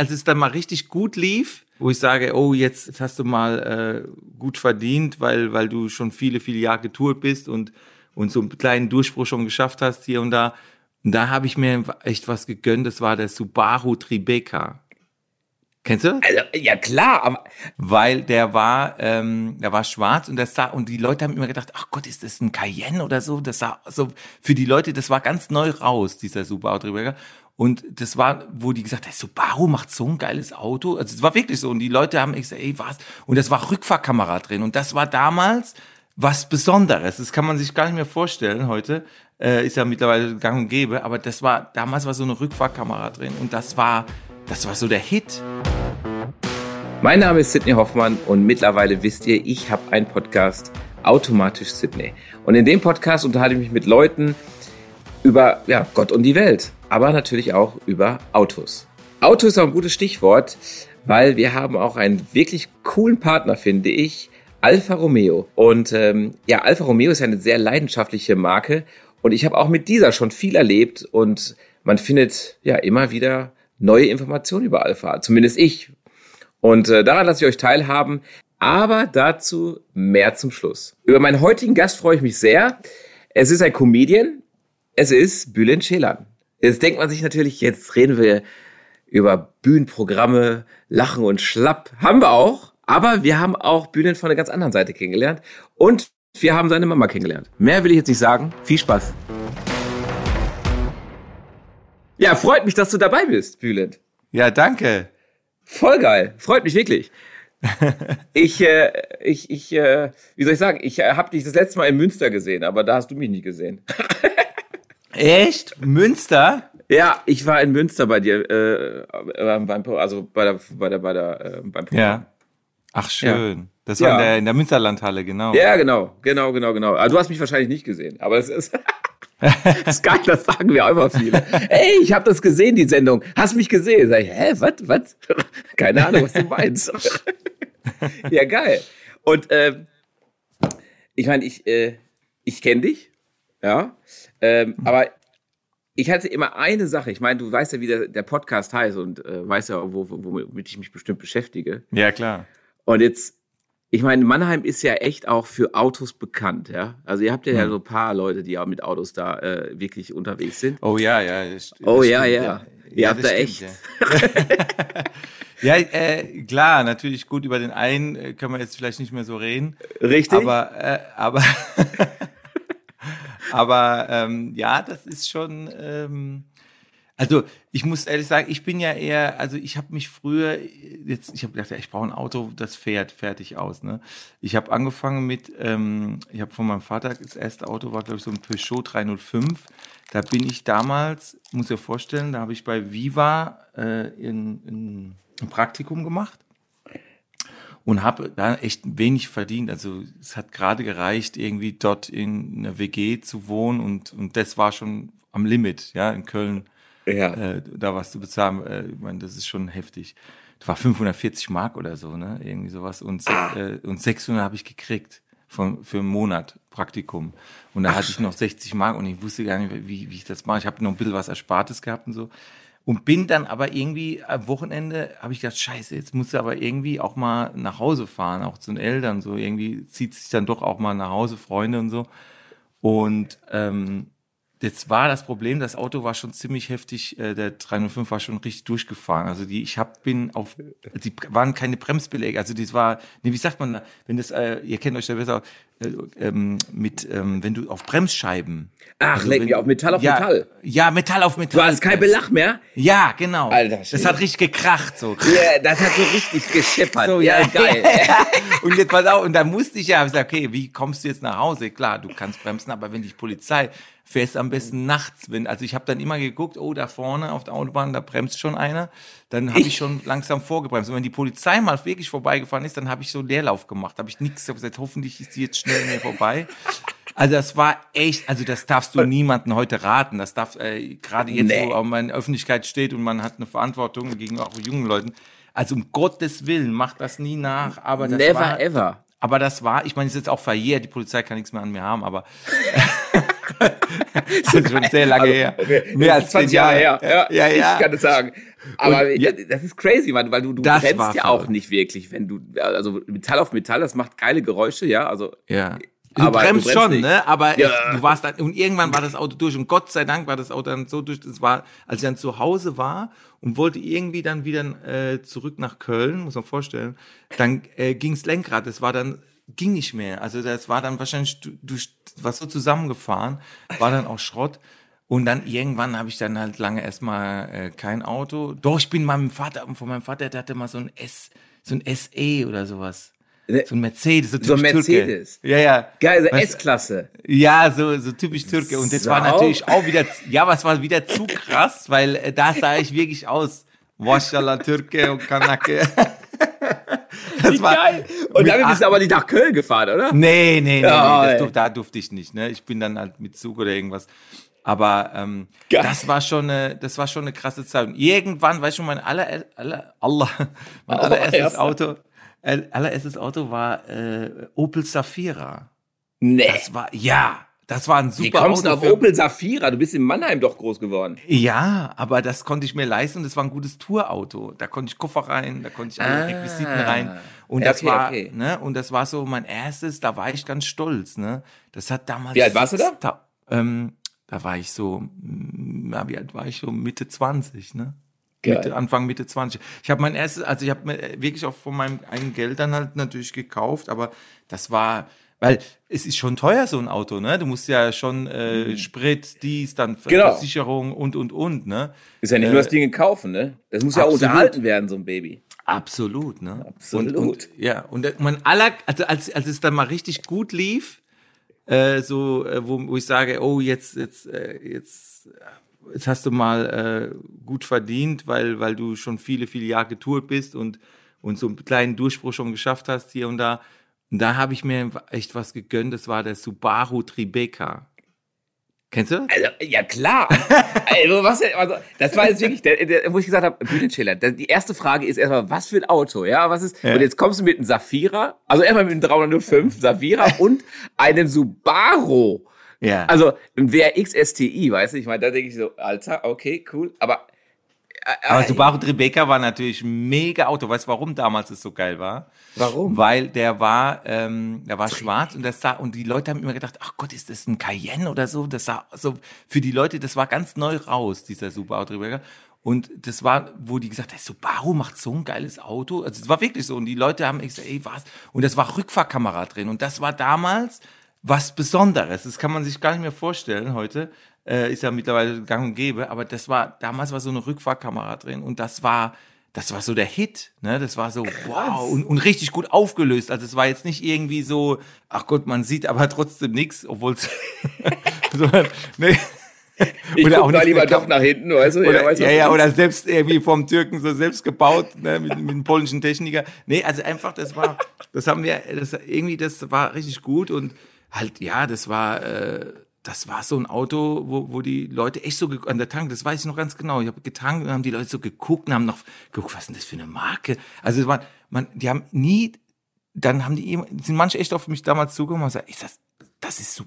als es dann mal richtig gut lief, wo ich sage, oh, jetzt hast du mal äh, gut verdient, weil, weil du schon viele, viele Jahre getourt bist und, und so einen kleinen Durchbruch schon geschafft hast hier und da. Und da habe ich mir echt was gegönnt, das war der Subaru Tribeca. Kennst du? Also, ja klar, aber weil der war, ähm, der war schwarz und das sah und die Leute haben immer gedacht, ach Gott, ist das ein Cayenne oder so? Das sah so für die Leute, das war ganz neu raus, dieser Subaru Tribeca. Und das war, wo die gesagt haben, Subaru macht so ein geiles Auto. Also es war wirklich so. Und die Leute haben gesagt, ey, was? Und das war Rückfahrkamera drin. Und das war damals was Besonderes. Das kann man sich gar nicht mehr vorstellen heute. Äh, ist ja mittlerweile gang und gäbe. Aber das war, damals war so eine Rückfahrkamera drin. Und das war, das war so der Hit. Mein Name ist Sidney Hoffmann und mittlerweile wisst ihr, ich habe einen Podcast, Automatisch Sidney. Und in dem Podcast unterhalte ich mich mit Leuten über ja, Gott und die Welt aber natürlich auch über Autos. Auto ist auch ein gutes Stichwort, weil wir haben auch einen wirklich coolen Partner, finde ich, Alfa Romeo. Und ähm, ja, Alfa Romeo ist eine sehr leidenschaftliche Marke und ich habe auch mit dieser schon viel erlebt und man findet ja immer wieder neue Informationen über Alfa, zumindest ich. Und äh, daran lasse ich euch teilhaben, aber dazu mehr zum Schluss. Über meinen heutigen Gast freue ich mich sehr. Es ist ein Comedian, es ist Bülent Schelan. Jetzt denkt man sich natürlich, jetzt reden wir über Bühnenprogramme, Lachen und Schlapp. Haben wir auch. Aber wir haben auch Bühnen von einer ganz anderen Seite kennengelernt. Und wir haben seine Mama kennengelernt. Mehr will ich jetzt nicht sagen. Viel Spaß. Ja, freut mich, dass du dabei bist, Bülent. Ja, danke. Voll geil. Freut mich wirklich. ich, äh, ich, ich, äh, wie soll ich sagen, ich äh, habe dich das letzte Mal in Münster gesehen, aber da hast du mich nie gesehen. Echt? Münster? Ja, ich war in Münster bei dir, äh, beim, also bei der, bei der, bei der, äh, beim Programm. Ja. Ach schön. Ja. Das war ja. in, der, in der Münsterlandhalle, genau. Ja, genau, genau, genau, genau. Also du hast mich wahrscheinlich nicht gesehen, aber es ist, das ist geil, das sagen wir auch immer viele. Ey, ich habe das gesehen, die Sendung. Hast mich gesehen? Sag ich, hä, was, was? Keine Ahnung, was du meinst. ja, geil. Und äh, ich meine, ich, äh, ich kenne dich, ja. Ähm, mhm. Aber ich hatte immer eine Sache. Ich meine, du weißt ja, wie der, der Podcast heißt und äh, weißt ja, wo, womit ich mich bestimmt beschäftige. Ja, klar. Und jetzt, ich meine, Mannheim ist ja echt auch für Autos bekannt, ja. Also ihr habt ja, mhm. ja so ein paar Leute, die auch mit Autos da äh, wirklich unterwegs sind. Oh ja, ja. Das, das oh ja, ja, ja. Ihr habt da stimmt, echt. Ja, ja äh, klar, natürlich gut, über den einen äh, können wir jetzt vielleicht nicht mehr so reden. Richtig. Aber, äh, aber Aber ähm, ja, das ist schon. Ähm, also ich muss ehrlich sagen, ich bin ja eher, also ich habe mich früher jetzt, ich habe gedacht, ja, ich brauche ein Auto, das fährt fertig aus. Ne? Ich habe angefangen mit, ähm, ich habe von meinem Vater das erste Auto war glaube ich so ein Peugeot 305. Da bin ich damals, muss ich dir vorstellen, da habe ich bei Viva äh, in, in, ein Praktikum gemacht und habe da echt wenig verdient. Also es hat gerade gereicht, irgendwie dort in einer WG zu wohnen und, und das war schon am Limit, ja, in Köln. Ja. Äh, da was zu bezahlen, äh, ich meine, das ist schon heftig. Das war 540 Mark oder so, ne? Irgendwie sowas. Und, ah. äh, und 600 habe ich gekriegt von, für einen Monat Praktikum. Und da Ach, hatte ich noch 60 Mark und ich wusste gar nicht, wie, wie ich das mache. Ich habe noch ein bisschen was Erspartes gehabt und so. Und bin dann aber irgendwie am Wochenende, habe ich gedacht, scheiße, jetzt musst du aber irgendwie auch mal nach Hause fahren, auch zu den Eltern. So irgendwie zieht sich dann doch auch mal nach Hause, Freunde und so. Und ähm, Jetzt war das Problem, das Auto war schon ziemlich heftig, äh, der 305 war schon richtig durchgefahren. Also die, ich hab, bin auf, die waren keine Bremsbeläge, also das war, nee, wie sagt man, wenn das, äh, ihr kennt euch da besser, ähm, mit, ähm, wenn du auf Bremsscheiben. Ach, also, leg mir auf Metall auf ja, Metall. Ja, Metall auf Metall. Du hast kein Belach mehr? Ja, genau. Alter, das hat richtig gekracht, so. Ja, das hat so richtig geschippert. So, ja, geil. und jetzt pass auf, und da musste ich ja, ich gesagt, okay, wie kommst du jetzt nach Hause? Klar, du kannst bremsen, aber wenn dich Polizei fährst am besten nachts. Wenn, also ich habe dann immer geguckt, oh, da vorne auf der Autobahn, da bremst schon einer. Dann habe ich, ich, schon langsam vorgebremst. Und wenn die Polizei mal wirklich vorbeigefahren ist, dann habe ich so Leerlauf gemacht. Habe ich nichts gesagt, hoffentlich ist die jetzt schnell mir vorbei. Also das war echt, also das darfst du niemanden heute raten. Das darf äh, gerade jetzt, nee. wo man in der Öffentlichkeit steht und man hat eine Verantwortung gegenüber auch jungen Leuten. Also um Gottes Willen, macht das nie nach. Aber das Never war, ever. Aber das war, ich meine, es ist jetzt auch verjährt, die Polizei kann nichts mehr an mir haben, aber das ist schon sehr lange also, her. Mehr als 20 Jahre her. Ja, ja, ja. Ich kann es sagen. Aber Und, ja, das ist crazy, Mann, weil du, du brennst ja auch nicht wirklich, wenn du, also Metall auf Metall, das macht geile Geräusche, ja, also. ja. Du Aber du bremst bremst schon, nicht. ne? Aber Ja. es, du warst dann, und irgendwann war das Auto durch und Gott sei Dank war das Auto dann so durch. Das war, als ich dann zu Hause war und wollte irgendwie dann wieder äh, zurück nach Köln, muss man vorstellen, dann äh, ging's Lenkrad. Das war dann ging nicht mehr. Also das war dann wahrscheinlich du, du was so zusammengefahren, war dann auch Schrott. Und dann irgendwann habe ich dann halt lange erstmal äh, kein Auto. Doch, ich bin meinem Vater, von meinem Vater, der hatte mal so ein S, so ein SE oder sowas. Ne, So ein Mercedes, so, So ein typisch Türke. Mercedes. Ja, ja. Geil, so Was- S-Klasse. Ja, so, so typisch Türke. Und das war Sau. natürlich auch wieder, ja, es war wieder zu krass, weil äh, da sah ich wirklich aus. Waschallah Türke und Kanake. Das Wie geil. Und mit damit bist du aber nicht nach Köln gefahren, oder? Nee, nee, nee, Ja, nee ey. das durf, da durfte ich nicht. Ne? Ich bin dann halt mit Zug oder irgendwas. Aber ähm, Geil. das war schon eine, das war schon eine krasse Zeit. Und irgendwann, weißt du, mein aller, aller, Allah, mein allererstes. Auto, allererstes Auto war äh, Opel Safira. Nee. Das war, ja, das war ein super Wie kommst du Auto auf für- Opel Safira? Du bist in Mannheim doch groß geworden. Ja, aber das konnte ich mir leisten und das war ein gutes Tourauto. Da konnte ich Koffer rein, da konnte ich alle Ah. Requisiten rein. Und das okay, war, okay. ne, und das war so mein erstes, da war ich ganz stolz, ne. Das hat damals. Wie alt warst du da? da? Ähm, da war ich so, ja, wie alt war ich so? Mitte 20, ne? Mitte, Anfang Mitte 20. Ich habe mein erstes, also ich habe mir wirklich auch von meinem eigenen Geld dann halt natürlich gekauft, aber das war, weil es ist schon teuer, so ein Auto, ne? Du musst ja schon äh, Sprit, dies, dann Mhm. Genau. Versicherung und, und, und, ne? Ist ja nicht Äh, nur das Ding kaufen, ne? Das muss ja auch absolut. unterhalten werden, so ein Baby. Absolut, ne? Absolut. Und, und, ja, und äh, mein aller, also als, als es dann mal richtig gut lief, äh, so, äh, wo, wo ich sage, oh, jetzt, jetzt, äh, jetzt, äh, jetzt hast du mal äh, gut verdient, weil, weil du schon viele, viele Jahre getourt bist und, und so einen kleinen Durchbruch schon geschafft hast hier und da. Und da habe ich mir echt was gegönnt, das war der Subaru Tribeca. Kennst du? das? Also, ja klar. also, was, also, das war jetzt wirklich, der, der, wo ich gesagt habe, Bühnenschiller, die erste Frage ist erstmal, was für ein Auto, ja, was ist, Ja. und jetzt kommst du mit einem Safira, also erstmal mit einem 305 Safira und einem Subaru. Ja. Also, ein WRX STI, weißt du, ich meine, da denke ich so, Alter, okay, cool, aber, äh, Aber äh, Subaru Tribeca war natürlich ein mega Auto. Weißt du, warum damals es so geil war? Warum? Weil der war, ähm, der war schwarz und das sah, und die Leute haben immer gedacht, ach Gott, ist das ein Cayenne oder so? Das sah so, für die Leute, das war ganz neu raus, dieser Subaru Tribeca. Und das war, wo die gesagt haben, Subaru macht so ein geiles Auto. Also es war wirklich so. Und die Leute haben gesagt, ey, was? Und das war Rückfahrkamera drin. Und das war damals was Besonderes. Das kann man sich gar nicht mehr vorstellen heute. Äh, ist ja mittlerweile gang und gäbe. Aber das war, damals war so eine Rückfahrkamera drin. Und das war, das war so der Hit. Ne? Das war so, wow. Und, und richtig gut aufgelöst. Also es war jetzt nicht irgendwie so, ach Gott, man sieht aber trotzdem nichts, obwohl es. nee. ich Oder auch da lieber doch nach hinten, weißt du? oder, weißt du, ja, was ja, du oder selbst irgendwie vom Türken so selbst gebaut, ne, mit, mit einem polnischen Techniker. Nee, also einfach, das war, das haben wir, das irgendwie, das war richtig gut und halt, ja, das war, äh, das war so ein Auto, wo, wo die Leute echt so an der Tank, das weiß ich noch ganz genau. Ich habe getankt und haben die Leute so geguckt und haben noch geguckt, was ist denn das für eine Marke? Also war, man, die haben nie, dann haben die sind manche echt auf mich damals zugekommen und gesagt, ist das, das ist so,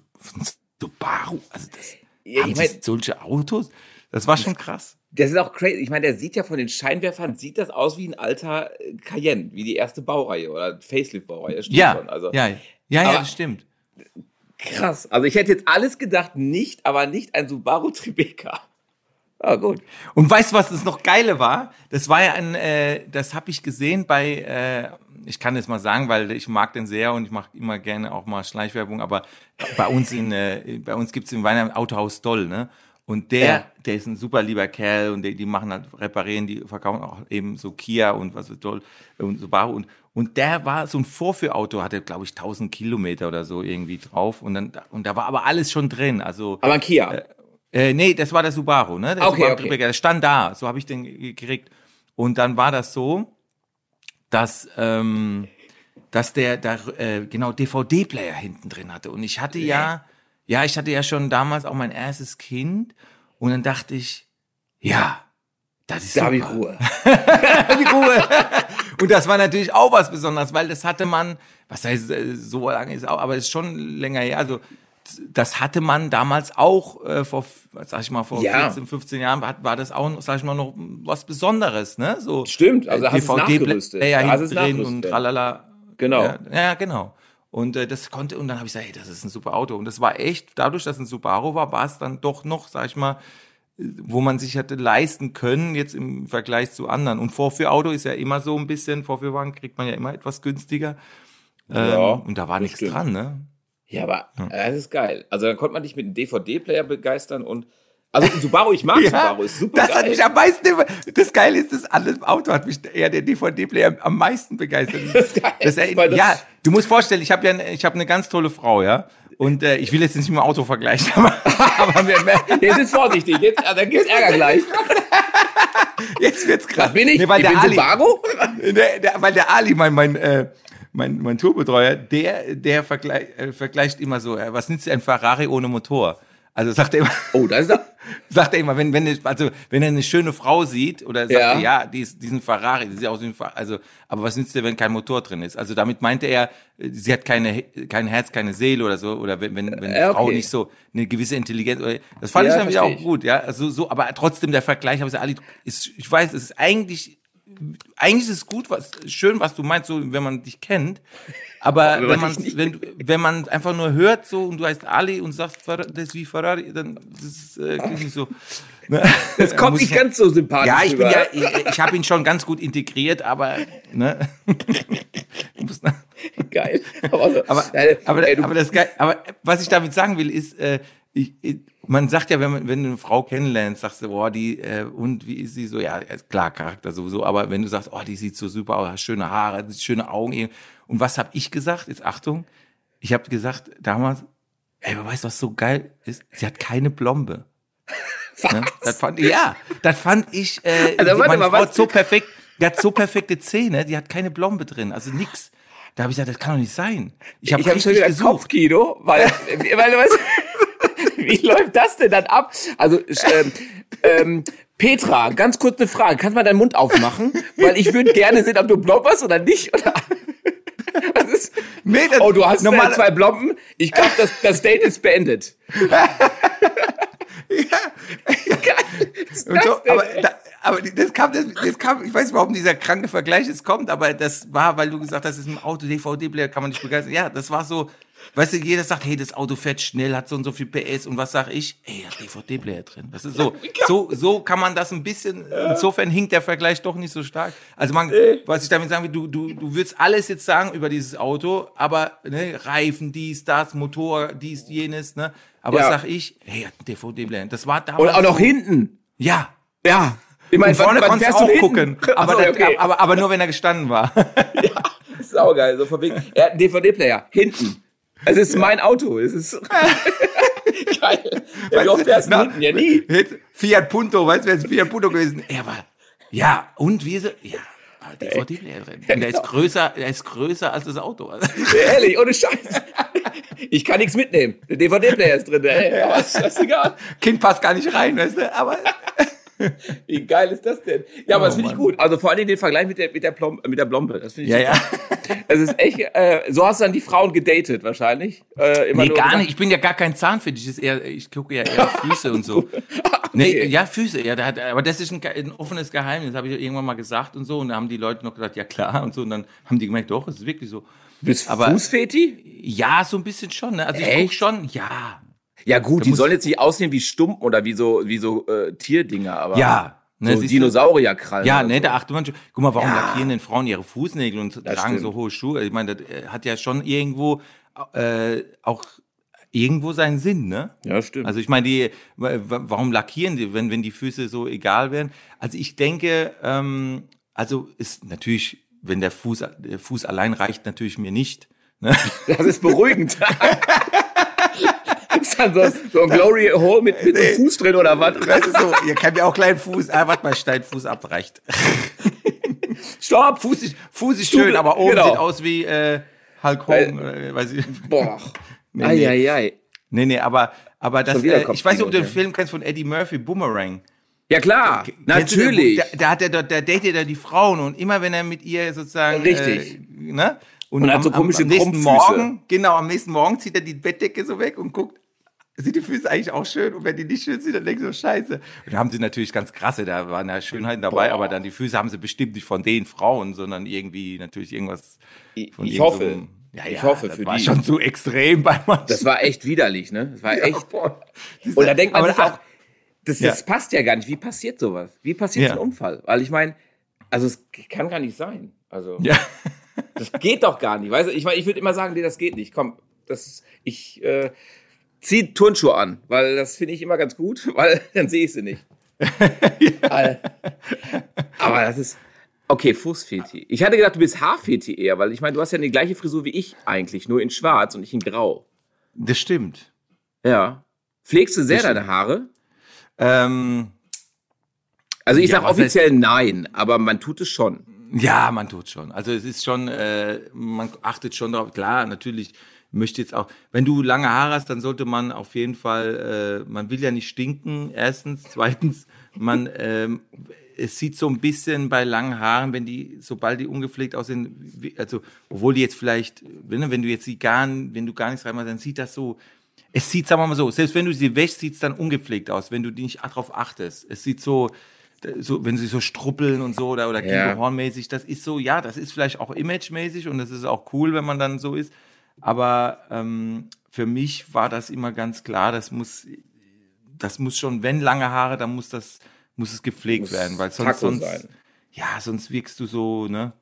Subaru, also das, Ja, haben ich mein- solche Autos? Das war schon krass. Das ist auch crazy. Ich meine, der sieht ja von den Scheinwerfern, sieht das aus wie ein alter äh, Cayenne, wie die erste Baureihe oder Facelift-Baureihe. Ja. Also, ja, ja, ja, Aber- das stimmt. Krass. Also ich hätte jetzt alles gedacht, nicht, aber nicht ein Subaru Tribeca. Ah, gut. Und weißt du, was das noch geile war? Das war ja ein, äh, das habe ich gesehen bei, äh, ich kann das mal sagen, weil ich mag den sehr und ich mache immer gerne auch mal Schleichwerbung, aber bei uns in, äh, bei uns gibt's in Weihnachten Autohaus Doll, ne? Und der, Ja. der ist ein super lieber Kerl und die, die machen halt, reparieren, die verkaufen auch eben so Kia und was ist Doll und Subaru und, und der war so ein Vorführauto, hatte glaube ich 1000 Kilometer oder so irgendwie drauf und dann, und da war aber alles schon drin, also, Aber ein Kia. äh, nee, das war der Subaru, ne? Der Okay, Subaru okay. Der stand da, so habe ich den gekriegt. Und dann war das so, dass, ähm, dass der da äh, genau DVD-Player hinten drin hatte. Und ich hatte ja, ja, ich hatte ja schon damals auch mein erstes Kind. Und dann dachte ich, ja, das ist da habe ich super. Ruhe. Die Ruhe. Und das war natürlich auch was Besonderes, weil das hatte man, was heißt, äh, so lange ist auch, aber ist schon länger her. Also, das hatte man damals auch äh, vor, sag ich mal, vor Ja. 14, 15 Jahren war, war das auch, sag ich mal, noch was Besonderes, ne? So Stimmt, also hast du es DVD nachgerüstet. Player Da hast drin und tralala. Genau. Ja, ja genau. Und äh, das konnte, und dann habe ich gesagt, hey, das ist ein super Auto. Und das war echt, dadurch, dass es ein Subaru war, war es dann doch noch, sag ich mal, äh, wo man sich hätte leisten können, jetzt im Vergleich zu anderen. Und Vorführauto ist ja immer so ein bisschen, Vorführwagen kriegt man ja immer etwas günstiger. Ja, ähm, und da war nichts stimmt. dran, ne? Ja, aber das ist geil. Also dann konnte man dich mit einem DVD-Player begeistern und also Subaru, ich mag Subaru, ist super das geil. hat mich am meisten, das Geile ist, das andere Auto hat mich eher der DVD-Player am meisten begeistert. Das ist geil, Das ja, du musst vorstellen, ich habe ja, ich habe eine ganz tolle Frau, ja. Und äh, ich will jetzt nicht mit dem Auto vergleichen, aber, aber wir, Jetzt ist vorsichtig, jetzt, ah, dann gibt's Ärger gleich. jetzt wird's krass. Was bin ich? Nee, weil ich der Ali, der, der, weil der Ali, mein, mein, äh, mein, mein Tourbetreuer, der, der vergleich, äh, vergleicht immer so, äh, was nützt ein Ferrari ohne Motor? Also sagt er immer, Oh, da ist er. sagt er immer, wenn, wenn, also, wenn er eine schöne Frau sieht oder sagt Ja. er, ja, die ist, diesen Ferrari, die sieht aus wie ein Fer- also, aber was nützt dir, wenn kein Motor drin ist? Also damit meinte er, sie hat keine, kein Herz, keine Seele oder so, oder wenn, wenn, wenn eine okay. Frau nicht so eine gewisse Intelligenz, oder, das fand Ja, ich versteh auch gut, ja, also so, aber trotzdem der Vergleich, habe ich gesagt, Ali, ist, ich weiß, es ist eigentlich, eigentlich ist es gut, was, schön, was du meinst, so, wenn man dich kennt, aber Wenn man wenn, wenn man einfach nur hört so und du heißt Ali und sagst, das ist wie Ferrari, dann das ist, äh, nicht so. Ne? Das kommt nicht ich- ganz so sympathisch Ja, ich bin rüber. ja, ich, ich habe ihn schon ganz gut integriert, aber ne. Geil. Aber, so, aber, aber, ey, aber, das Geil, aber was ich damit sagen will, ist, äh, ich, ich, man sagt ja, wenn, man, wenn du eine Frau kennenlernst, sagst du, boah, die, äh, und wie ist sie so? Ja, klar, Charakter sowieso, aber wenn du sagst, oh, die sieht so super aus, hat schöne Haare, schöne Augen. Und was habe ich gesagt? Jetzt Achtung, ich habe gesagt damals, ey, aber weißt du, was so geil ist? Sie hat keine Blombe. Ne? Das fand, ja, das fand ich, äh, Also, meine mal, Frau was- hat so perfekt, die hat so perfekte Zähne, die hat keine Blombe drin, also nix. Da habe ich gesagt, das kann doch nicht sein. Ich habe ich habe schon wieder gesucht. Kopfkino, weil, weil du weißt, wie läuft das denn dann ab? Also, ähm, ähm, Petra, ganz kurz eine Frage. Kannst du mal deinen Mund aufmachen? Weil ich würde gerne sehen, ob du blomberst oder nicht. Oder? Ist? Nee, das- Oh, du hast normal zwei Blomben. Ich glaube, das, das Date ist beendet. Und so, das denn, aber, da, aber das kam, das, das kam, ich weiß nicht, warum dieser kranke Vergleich jetzt kommt, aber das war, weil du gesagt hast, das ist ein Auto, DVD-Player, kann man nicht begeistern. Ja, das war so, weißt du, jeder sagt, hey, das Auto fährt schnell, hat so und so viel PS und was sag ich? Ey, hat DVD-Player drin. Das ist so, so, so kann man das ein bisschen, insofern hinkt der Vergleich doch nicht so stark. Also man, was ich damit sagen will, du, du, du würdest alles jetzt sagen über dieses Auto, aber, ne, Reifen, dies, das, Motor, dies, jenes, ne, aber Ja. was sag ich? Hey, hat ein DVD-Player. Das war damals Und auch noch so, hinten. Ja, Ja. Ich meine, vorne wann- konntest du auch hinten? gucken. Aber, so, das, okay. aber, aber nur, wenn er gestanden war. Saugeil, so von wegen. Er hat einen DVD-Player. Hinten. Es ist mein Auto. Es ist geil. Ja, wie oft du Na, hinten? Ja, nie. Fiat Punto, weißt du, wäre es Fiat Punto gewesen. Er war, ja, und wie ist er? Ja, aber DVD-Player drin. Und der ist größer, der ist größer als das Auto. Ehrlich, ohne Scheiß. Ich kann nichts mitnehmen. Der DVD-Player ist drin. Ey, aber ist scheißegal. Kind passt gar nicht rein, weißt du, aber. Wie geil ist das denn? Ja, aber Oh, das finde ich gut. Also vor allen Dingen den Vergleich mit der, mit der, Plom mit der Blombe. Das finde ich Ja, super. ja. Das ist echt, äh, so hast du dann die Frauen gedatet wahrscheinlich. Äh, immer Nee, nur gar gesagt, nicht. Ich bin ja gar kein Zahnfetisch. Ich, eher, ich gucke ja eher auf Füße und so. Nee, ja, Füße. Ja, da hat, aber das ist ein, ein offenes Geheimnis. habe ich irgendwann mal gesagt und so. Und da haben die Leute noch gesagt, ja klar und so. Und dann haben die gemerkt, doch, es ist wirklich so. Du bist aber- Fußfeti? Ja, so ein bisschen schon. Ne? Also ich guck Echt? schon, ja. Ja gut, die muss- sollen jetzt nicht aussehen wie Stumpen oder wie so, wie so äh, Tierdinger, aber Ja. Ne, so? Dinosaurierkrallen. Ja, ne, so. da achtet man schon. Guck mal, warum Ja. lackieren denn Frauen ihre Fußnägel und Das tragen stimmt. so hohe Schuhe? Ich meine, das äh, hat ja schon irgendwo äh, auch irgendwo seinen Sinn, ne? Ja, stimmt. Also ich meine, die, wa- wa- warum lackieren die, wenn, wenn die Füße so egal wären? Also ich denke, ähm, also ist natürlich, wenn der Fuß, der Fuß allein reicht natürlich mir nicht. Ne? das ist beruhigend. ist dann so, so ein Glory Hole mit, mit einem Fuß drin oder was? Weißt du, so, ihr kennt ja auch kleinen Fuß, ah, warte mal, Steinfuß abreicht. Stopp! Fuß ist, Fuß ist schön, aber oben genau. sieht aus wie äh, Hulk Hogan, äh, weiß ich. Boah. Nee, nee. Eieiei. Nee, nee, aber, aber das, äh, ich weiß nicht, ob du den Film kennst von Eddie Murphy, Boomerang. Ja klar, Kennst natürlich. Da, da hat er, da, da datet er die Frauen und immer wenn er mit ihr sozusagen. Richtig. Äh, ne? Und, Und hat am, so komische am, am nächsten. Morgen, genau, am nächsten Morgen zieht er die Bettdecke so weg und guckt, sind die Füße eigentlich auch schön? Und wenn die nicht schön sind, dann denkst du, scheiße. Und da haben sie natürlich ganz krasse, da waren ja Schönheiten dabei, Boah. aber dann die Füße haben sie bestimmt nicht von den Frauen, sondern irgendwie natürlich irgendwas Ich, von ich irgend so hoffe. einem- Ja, ich ja, hoffe das für war die. schon zu extrem bei manchen. Das war echt widerlich, ne? Das war Ja, echt. boah. Und da denkt man sich auch, das, Ja. das passt ja gar nicht. Wie passiert sowas? Wie passiert Ja. so ein Unfall? Weil ich meine, also es kann gar nicht sein. Also Ja. das geht doch gar nicht. Weißt du, ich meine, ich würde immer sagen, nee, das geht nicht. Komm, das, ich äh, zieh Turnschuhe an, weil das finde ich immer ganz gut, weil dann sehe ich sie nicht. Aber das ist. Okay, Fußfeti. Ich hatte gedacht, du bist Haarfeti eher, weil ich meine, du hast ja die gleiche Frisur wie ich eigentlich, nur in schwarz und ich in grau. Das stimmt. Ja. Pflegst du sehr deine Haare? Ähm, Also ich Ja, sag was offiziell nein, aber man tut es schon. Ja, man tut schon. Also es ist schon, äh, man achtet schon darauf. Klar, natürlich möchte jetzt auch, wenn du lange Haare hast, dann sollte man auf jeden Fall, äh, man will ja nicht stinken, erstens. Zweitens, man, ähm, es sieht so ein bisschen bei langen Haaren, wenn die, sobald die ungepflegt aussehen, also, obwohl die jetzt vielleicht, wenn, wenn du jetzt sie gar, wenn du gar nichts reinmachst, dann sieht das so, es sieht, sagen wir mal so, selbst wenn du sie wäschst, sieht es dann ungepflegt aus, wenn du die nicht darauf achtest. Es sieht so, so, wenn sie so struppeln und so oder, oder Ja. Hornmäßig, das ist so, ja, das ist vielleicht auch imagemäßig und das ist auch cool, wenn man dann so ist. Aber ähm, für mich war das immer ganz klar, das muss, das muss schon, wenn lange Haare, dann muss das, muss es gepflegt Muss werden, weil sonst, Taco sonst sein. ja, sonst wirkst du so, ne?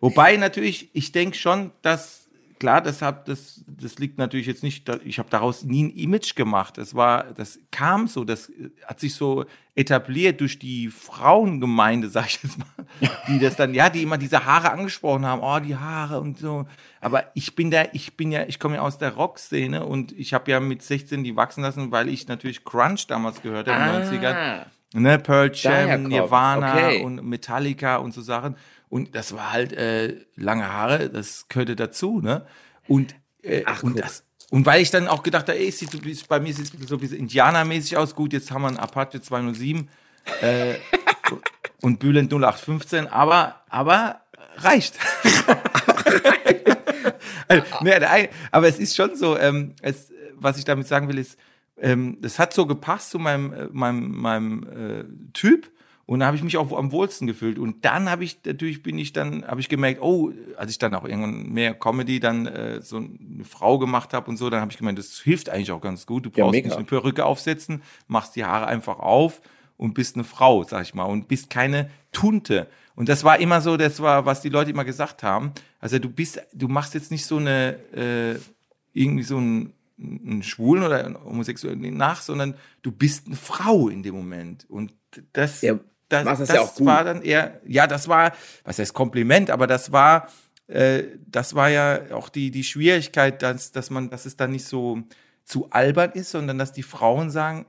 Wobei natürlich, ich denke schon, dass, klar, das, hab, das, das liegt natürlich jetzt nicht, ich habe daraus nie ein Image gemacht. Das war, das kam so, das äh, hat sich so etabliert durch die Frauengemeinde, sag ich jetzt mal, die das dann, ja, die immer diese Haare angesprochen haben, oh, die Haare und so. Aber ich bin da, ich bin ja, ich komme ja aus der Rock-Szene und ich habe ja mit 16 die wachsen lassen, weil ich natürlich Crunch damals gehört habe, in den 90ern. Ah, Ne, Pearl Jam, Nirvana okay. und Metallica und so Sachen. Und das war halt äh, lange Haare, das gehörte dazu, ne? Und, äh, Ach, und das. Und weil ich dann auch gedacht habe, ey, es sieht so, bei mir sieht es so ein bisschen Indianermäßig aus. Gut, jetzt haben wir einen Apache 207 äh, und Bülent 0815, aber, aber reicht. also, ne, aber es ist schon so, ähm, es, was ich damit sagen will, ist, ähm, das hat so gepasst zu meinem, äh, meinem, meinem äh, Typ. Und da habe ich mich auch am wohlsten gefühlt. Und dann habe ich, natürlich bin ich dann, habe ich gemerkt, oh, als ich dann auch irgendwann mehr Comedy dann äh, so eine Frau gemacht habe und so, dann habe ich gemeint, das hilft eigentlich auch ganz gut. Du Ja, brauchst mega. nicht eine Perücke aufsetzen, machst die Haare einfach auf und bist eine Frau, sag ich mal, und bist keine Tunte. Und das war immer so, das war, was die Leute immer gesagt haben. Also du bist, du machst jetzt nicht so eine, äh, irgendwie so ein, einen Schwulen oder einen Homosexuellen nach, sondern du bist eine Frau in dem Moment. Und das, Ja, das, das ja auch gut. war dann eher, ja, das war, was heißt Kompliment, aber das war, äh, das war ja auch die, die Schwierigkeit, dass, dass man, dass es dann nicht so zu albern ist, sondern dass die Frauen sagen,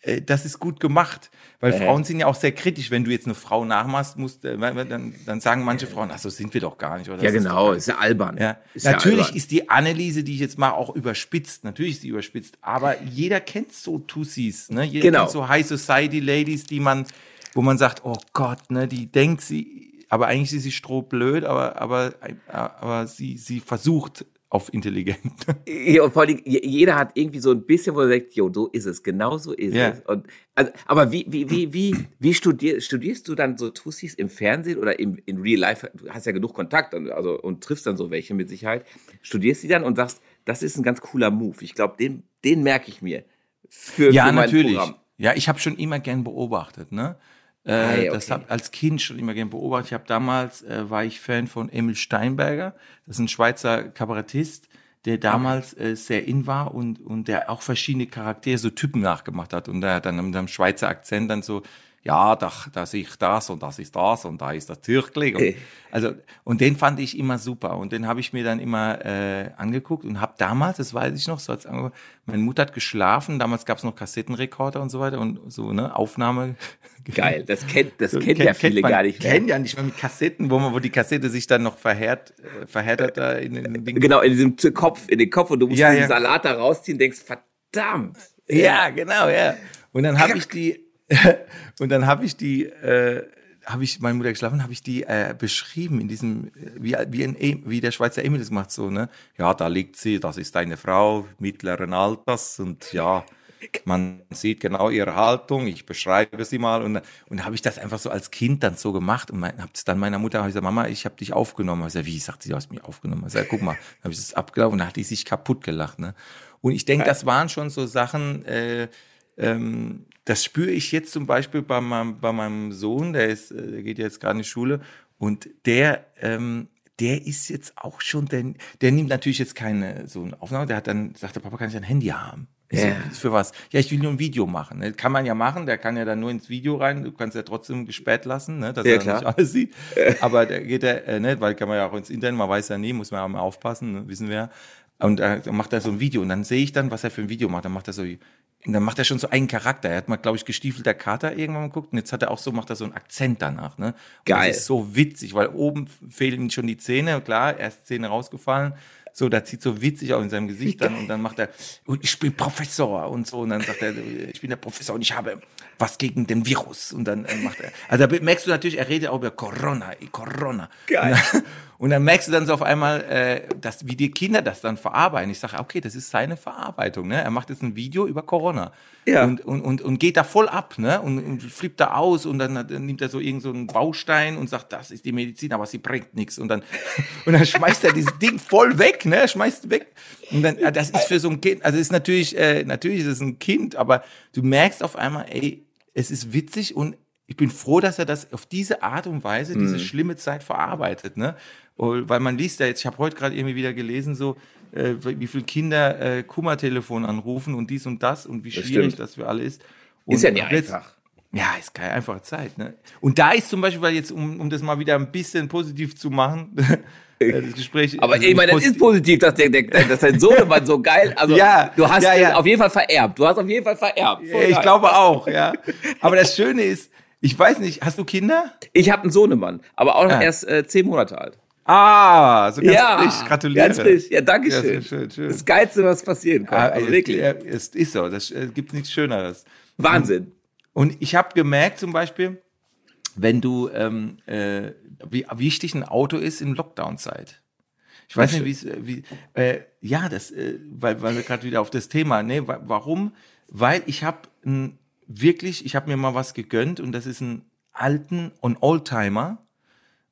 äh, das ist gut gemacht. Weil Äh. Frauen sind ja auch sehr kritisch. Wenn du jetzt eine Frau nachmachst, musst, äh, dann, dann sagen manche Frauen, ach so sind wir doch gar nicht. Oder ja, das ist genau, doch- ist ja albern. ja. Ist ja Natürlich albern. ist die Anneliese, die ich jetzt mal auch überspitzt. Natürlich ist sie überspitzt. Aber jeder kennt so Tussis. Ne? Jeder Genau. kennt so High Society Ladies, die man, wo man sagt, oh Gott, ne, die denkt sie, aber eigentlich ist sie strohblöd, aber, aber, aber sie, sie versucht auf intelligent. Ja, und vor allem, je- jeder hat irgendwie so ein bisschen, wo er sagt, jo, so ist es, genau so ist Ja. es. Und, also, aber wie, wie, wie, wie, wie studierst, studierst du dann so Tussis im Fernsehen oder im, in Real Life? Du hast ja genug Kontakt und, also, und triffst dann so welche mit Sicherheit. Studierst die dann und sagst, das ist ein ganz cooler Move. Ich glaube, den, den merke ich mir. Für, ja, für mein natürlich. Programm. Ja, ich habe schon immer gern beobachtet, ne? Äh, Ei, Das okay. habe als Kind schon immer gern beobachtet. Ich habe damals äh, war ich Fan von Emil Steinberger. Das ist ein Schweizer Kabarettist, der damals äh, sehr in war und und der auch verschiedene Charaktere, so Typen nachgemacht hat und der hat dann mit einem Schweizer Akzent dann so ja, da, da sehe ich das und das ist das und da ist das Türkli. Und, Äh. also, und den fand ich immer super. Und den habe ich mir dann immer äh, angeguckt und habe damals, das weiß ich noch, so als meine Mutter hat geschlafen, damals gab es noch Kassettenrekorder und so weiter und so, ne, Aufnahme. Geil, das kennt, das So, kennt kennt- ja viele kennt man, gar nicht. Kennen ja nicht mehr mit Kassetten, wo man, wo die Kassette sich dann noch verhärtet, äh, verhärtet da in den Ding. Genau, in diesem Kopf, in den Kopf und du musst Ja, den ja. Salat da rausziehen und denkst, verdammt. Ja, genau, ja. Und dann habe ich die, und dann habe ich die, äh, habe ich meine Mutter geschlafen, habe ich die äh, beschrieben in diesem, wie, wie, ein, e, wie der Schweizer Emil das macht, so, ne? Ja, da liegt sie, das ist eine Frau mittleren Alters und ja, man sieht genau ihre Haltung, ich beschreibe sie mal und, und habe ich das einfach so als Kind dann so gemacht und habe es dann meiner Mutter gesagt, Mama, ich habe dich aufgenommen. Ich gesagt, wie, sagt sie, du hast mich aufgenommen. Ich gesagt, guck mal, dann habe ich das abgelaufen und dann hat die sich kaputt gelacht. Ne? Und ich denke, das waren schon so Sachen, äh, ähm, das spüre ich jetzt zum Beispiel bei meinem, bei meinem Sohn, der, ist, äh, der geht jetzt gerade in die Schule und der, ähm, der ist jetzt auch schon, der, der nimmt natürlich jetzt keine so eine Aufnahme, der hat dann, sagt der Papa, kann ich ein Handy haben? Ja. Für was? Ja, ich will nur ein Video machen. Ne? Kann man ja machen, der kann ja dann nur ins Video rein, du kannst ja trotzdem gesperrt lassen, ne? dass ja, er klar. nicht alles sieht. Aber der geht er, äh, ne? weil kann man ja auch ins Internet, man weiß ja nie, muss man ja auch mal aufpassen, ne? wissen wir ja. Und äh, macht er so ein Video und dann sehe ich dann, was er für ein Video macht. Dann macht er so, und dann macht er schon so einen Charakter. Er hat mal, glaube ich, gestiefelter Kater irgendwann geguckt und jetzt hat er auch so, macht er so einen Akzent danach. Ne? Und Geil. Das ist so witzig, weil oben fehlen ihm schon die Zähne. Klar, erst Zähne rausgefallen. So, da zieht so witzig auch in seinem Gesicht dann und dann macht er, und ich bin Professor und so und dann sagt er, ich bin der Professor und ich habe was gegen den Virus und dann macht er, also da merkst du natürlich, er redet auch über Corona, Corona. Geil. Und dann, und dann merkst du dann so auf einmal, äh, dass, wie die Kinder das dann verarbeiten. Ich sage, okay, das ist seine Verarbeitung. Ne? Er macht jetzt ein Video über Corona ja. und, und, und, und geht da voll ab ne? und, und flippt da aus und dann, dann nimmt er so irgendeinen so Baustein und sagt, das ist die Medizin, aber sie bringt nichts. Und dann, und dann schmeißt er dieses Ding voll weg, ne? schmeißt weg. Und dann, das ist für so ein Kind, also ist natürlich, äh, natürlich ist es ein Kind, aber du merkst auf einmal, ey, es ist witzig und ich bin froh, dass er das auf diese Art und Weise, diese mhm. schlimme Zeit verarbeitet. Ne? Weil man liest ja jetzt, ich habe heute gerade irgendwie wieder gelesen, so, äh, wie viele Kinder äh, Kummertelefon anrufen und dies und das und wie das schwierig stimmt. das für alle ist. Und ist ja nicht einfach. Ja, ist keine einfache Zeit. Ne? Und da ist zum Beispiel, weil jetzt, um, um das mal wieder ein bisschen positiv zu machen, äh, das Gespräch. Aber also ich meine, das ist positiv, dass, der, der, dass dein Sohnemann so geil, also ja, du hast ja, ja. auf jeden Fall vererbt. Du hast auf jeden Fall vererbt. Ja, ich glaube auch, ja. Aber das Schöne ist, ich weiß nicht, hast du Kinder? Ich habe einen Sohnemann, aber auch ja. erst äh, zehn Monate alt. Ah, so ganz ja, frisch. Gratuliere. Ganz frisch. Ja, danke schön. Ja, schön, schön. Das Geilste, was passieren kann. Ah, also wirklich. Es ist so. Das äh, gibt nichts Schöneres. Wahnsinn. Und, ich habe gemerkt zum Beispiel, wenn du, ähm, äh, wie wichtig ein Auto ist in Lockdown-Zeit. Ich weiß nicht, wie es, wie, äh, ja, das, äh, weil, weil wir gerade wieder auf das Thema, ne, warum? Weil ich habe wirklich, ich habe mir mal was gegönnt und das ist ein alten und Oldtimer,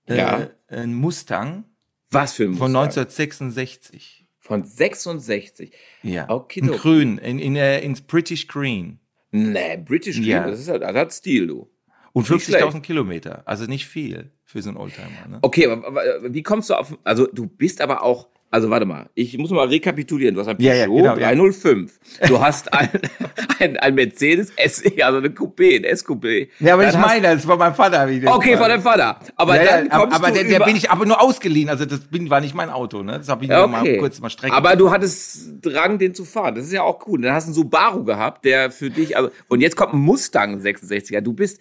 äh, ja. ein Mustang. Was für ein Mustang? Von 1966. Von 66? Ja. Okay, in grün, in, in, uh, ins British Green. Nee, British Green, ja. das, ist halt, das hat Stil, du. Und 50.000 Kilometer, also nicht viel für so einen Oldtimer. Ne? Okay, aber, aber wie kommst du auf, also du bist aber auch also warte mal, ich muss mal rekapitulieren. Du hast ein Peugeot ja, ja, genau, 305. Ja. Du hast ein, ein, ein Mercedes SE, also eine Coupé, ein S-Coupé. Ja, aber dann ich meine, das war mein Vater. Wie okay, von deinem Vater. Aber dann kommst aber, aber der, der bin ich aber nur ausgeliehen. Also das bin, war nicht mein Auto, ne? Das habe ich okay. nur mal kurz mal strecken. Aber du hattest Drang, den zu fahren. Das ist ja auch cool. Dann hast du einen Subaru gehabt, der für dich, also, und jetzt kommt ein Mustang 66er. Du bist,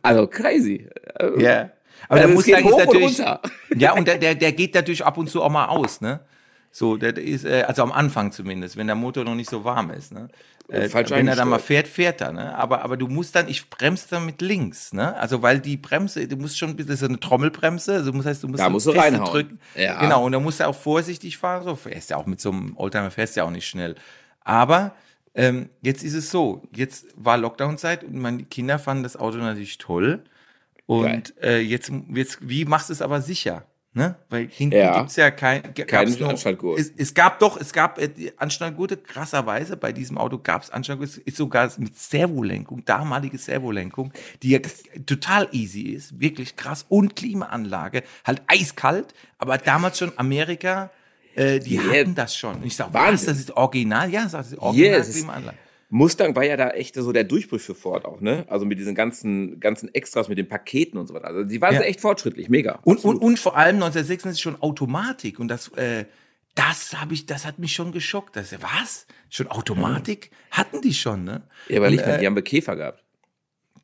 also crazy. Ja. Yeah. Aber also der Mustang ist natürlich. Und ja, und der, der, der geht natürlich ab und zu auch mal aus, ne? So, der ist, äh, also am Anfang zumindest, wenn der Motor noch nicht so warm ist, ne? Äh, wenn er dann mal fährt, fährt er, ne? Aber, aber du musst dann, ich bremse dann mit links, ne? Also, weil die Bremse, du musst schon ein bisschen, das ist eine Trommelbremse, also das heißt, du musst, da musst du reinhauen. drücken. Ja. Genau, und da musst du auch vorsichtig fahren, so fährst ja auch mit so einem Oldtimer fährst ja auch nicht schnell. Aber ähm, jetzt ist es so, jetzt war Lockdown-Zeit und meine Kinder fanden das Auto natürlich toll. Und äh, jetzt, jetzt, wie machst du es aber sicher? Ne? Weil hinten ja. gibt's ja kein, kein Anschnallgurt. Es, es, gab doch, es gab äh, Anschnallgurte, krasserweise, bei diesem Auto gab's Anschnallgurte, ist sogar mit Servolenkung, damalige Servolenkung, die ja total easy ist, wirklich krass, und Klimaanlage, halt eiskalt, aber damals schon Amerika, äh, die yeah. hatten das schon. Und ich sag, was, das ist original? Ja, das ist original yes. Klimaanlage. Mustang war ja da echt so der Durchbruch für Ford auch, ne? Also mit diesen ganzen, ganzen Extras, mit den Paketen und so weiter. Also die waren ja. echt fortschrittlich, mega. Und, und, und vor allem 1996 schon Automatik und das, äh, das habe ich, das hat mich schon geschockt. Das, was? Schon Automatik? Hatten die schon, ne? Ja, aber und, nicht äh, die haben Käfer gehabt.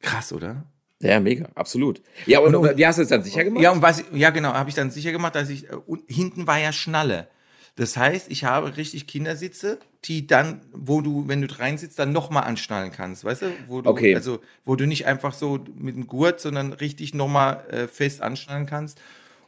Krass, oder? Ja, mega, absolut. Ja, und, und, wie hast du es dann sicher gemacht? Ja, und was, ja genau, habe ich dann sicher gemacht, dass ich, äh, und hinten war ja Schnalle. Das heißt, ich habe richtig Kindersitze die dann, wo du, wenn du rein sitzt, dann nochmal anschnallen kannst, weißt du? Wo du, Okay. Also, wo du nicht einfach so mit dem Gurt, sondern richtig nochmal äh, fest anschnallen kannst.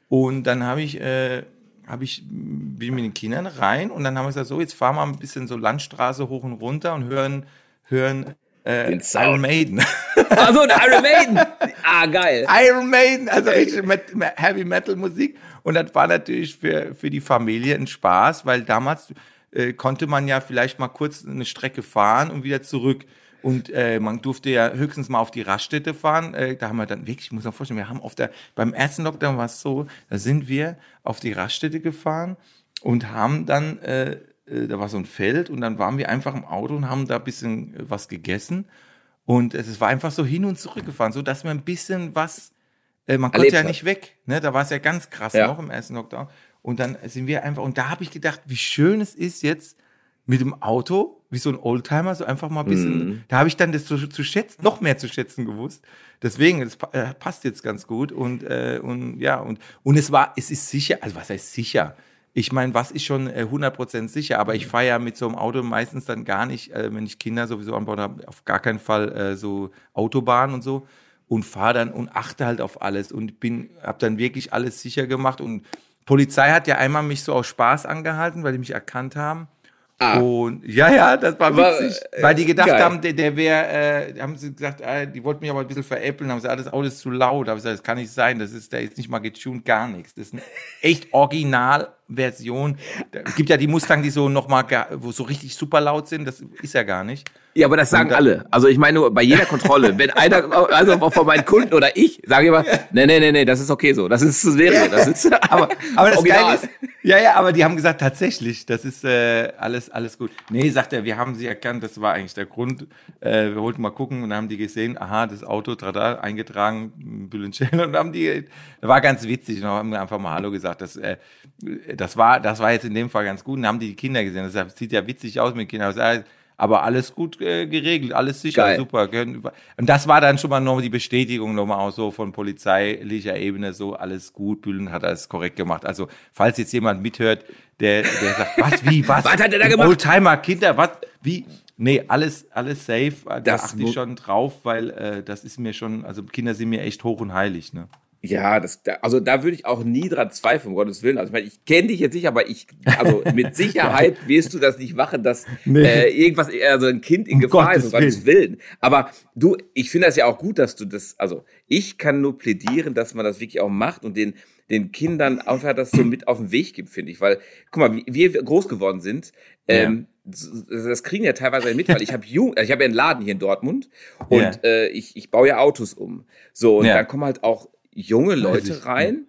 Und dann habe ich, äh, habe ich, bin ich mit den Kindern rein und dann haben wir gesagt, so, jetzt fahren wir ein bisschen so Landstraße hoch und runter und hören, hören äh. Iron Maiden. Also ein Iron Maiden. Ah, geil. Iron Maiden, also richtig Met Me- Heavy Metal Musik. Und das war natürlich für, für die Familie ein Spaß, weil damals äh, konnte man ja vielleicht mal kurz eine Strecke fahren und wieder zurück. Und äh, man durfte ja höchstens mal auf die Raststätte fahren. Äh, da haben wir dann wirklich, ich muss mir vorstellen, wir haben auf der, beim ersten Lockdown war es so, da sind wir auf die Raststätte gefahren und haben dann, äh, äh, da war so ein Feld und dann waren wir einfach im Auto und haben da ein bisschen äh, was gegessen. Und es war einfach so hin und zurück gefahren, so dass wir ein bisschen was, äh, man konnte ja hat. nicht weg, ne? Da war es ja ganz krass Ja. noch im ersten Lockdown. Und dann sind wir einfach, und da habe ich gedacht, wie schön es ist jetzt mit dem Auto, wie so ein Oldtimer, so einfach mal ein bisschen, Mhm. da habe ich dann das zu, zu schätzen, noch mehr zu schätzen gewusst. Deswegen, das äh, passt jetzt ganz gut und, äh, und ja, und, und es war, es ist sicher, also was heißt sicher? Ich meine, was ist schon äh, 100% sicher, aber ich fahre ja mit so einem Auto meistens dann gar nicht, äh, wenn ich Kinder sowieso an Bord habe, auf gar keinen Fall äh, so Autobahn und so und fahre dann und achte halt auf alles und bin, habe dann wirklich alles sicher gemacht und Polizei hat ja einmal mich so aus Spaß angehalten, weil die mich erkannt haben. Ah. Und ja, ja, das war War, witzig, äh, weil die gedacht geil. haben, der, der wäre, äh, haben sie gesagt, äh, die wollten mich aber ein bisschen veräppeln, haben gesagt, das Auto ist zu laut. Habe ich gesagt, das kann nicht sein, das ist, der ist nicht mal getuned, gar nichts. Das ist eine echt Originalversion. Da gibt ja die Mustang, die so nochmal, wo so richtig super laut sind, das ist ja gar nicht. Ja, aber das sagen Und da- alle. Also ich meine nur bei jeder Kontrolle, wenn einer, also von meinen Kunden oder ich, sage immer, nee, nee, nee, nee, das ist okay so. Das ist das wäre, das ist Aber, aber das Original. Geile ist, ja, ja, aber die haben gesagt, tatsächlich, das ist äh, alles, alles gut. Nee, sagt er, wir haben sie erkannt, das war eigentlich der Grund. Äh, wir wollten mal gucken und dann haben die gesehen, aha, das Auto, trada, eingetragen, Bülentschell und haben die, das war ganz witzig, und dann haben wir einfach mal Hallo gesagt. Das, äh, das, war, das war jetzt in dem Fall ganz gut. Und dann haben die die Kinder gesehen. Das sieht ja witzig aus mit Kindern. Aber, aber alles gut äh, geregelt, alles sicher, Geil. super. Und das war dann schon mal noch die Bestätigung nochmal auch so von polizeilicher Ebene, so alles gut, Bühlen hat alles korrekt gemacht. Also, falls jetzt jemand mithört, der, der sagt, was, wie, was? Was hat er da gemacht? Oldtimer, Kinder, was, wie? Nee, alles, alles safe. Da Das achte ich schon drauf, weil äh, das ist mir schon, also Kinder sind mir echt hoch und heilig, ne? Ja, das, da, also da würde ich auch nie dran zweifeln, um Gottes Willen. Also ich meine, ich kenne dich jetzt nicht, aber ich, also mit Sicherheit wirst du das nicht machen, dass Nee. äh, irgendwas, also ein Kind in Um Gefahr ist, um Gottes Gottes Willen. Aber du, ich finde das ja auch gut, dass du das, also ich kann nur plädieren, dass man das wirklich auch macht und den, den Kindern einfach das so mit auf den Weg gibt, finde ich. Weil, guck mal, wie wir groß geworden sind, ähm, das das kriegen ja teilweise mit, weil ich habe jung, also ich habe ja einen Laden hier in Dortmund und Ja. äh, ich, ich baue ja Autos um. So, und Ja. dann kommen halt auch junge Leute ich. rein,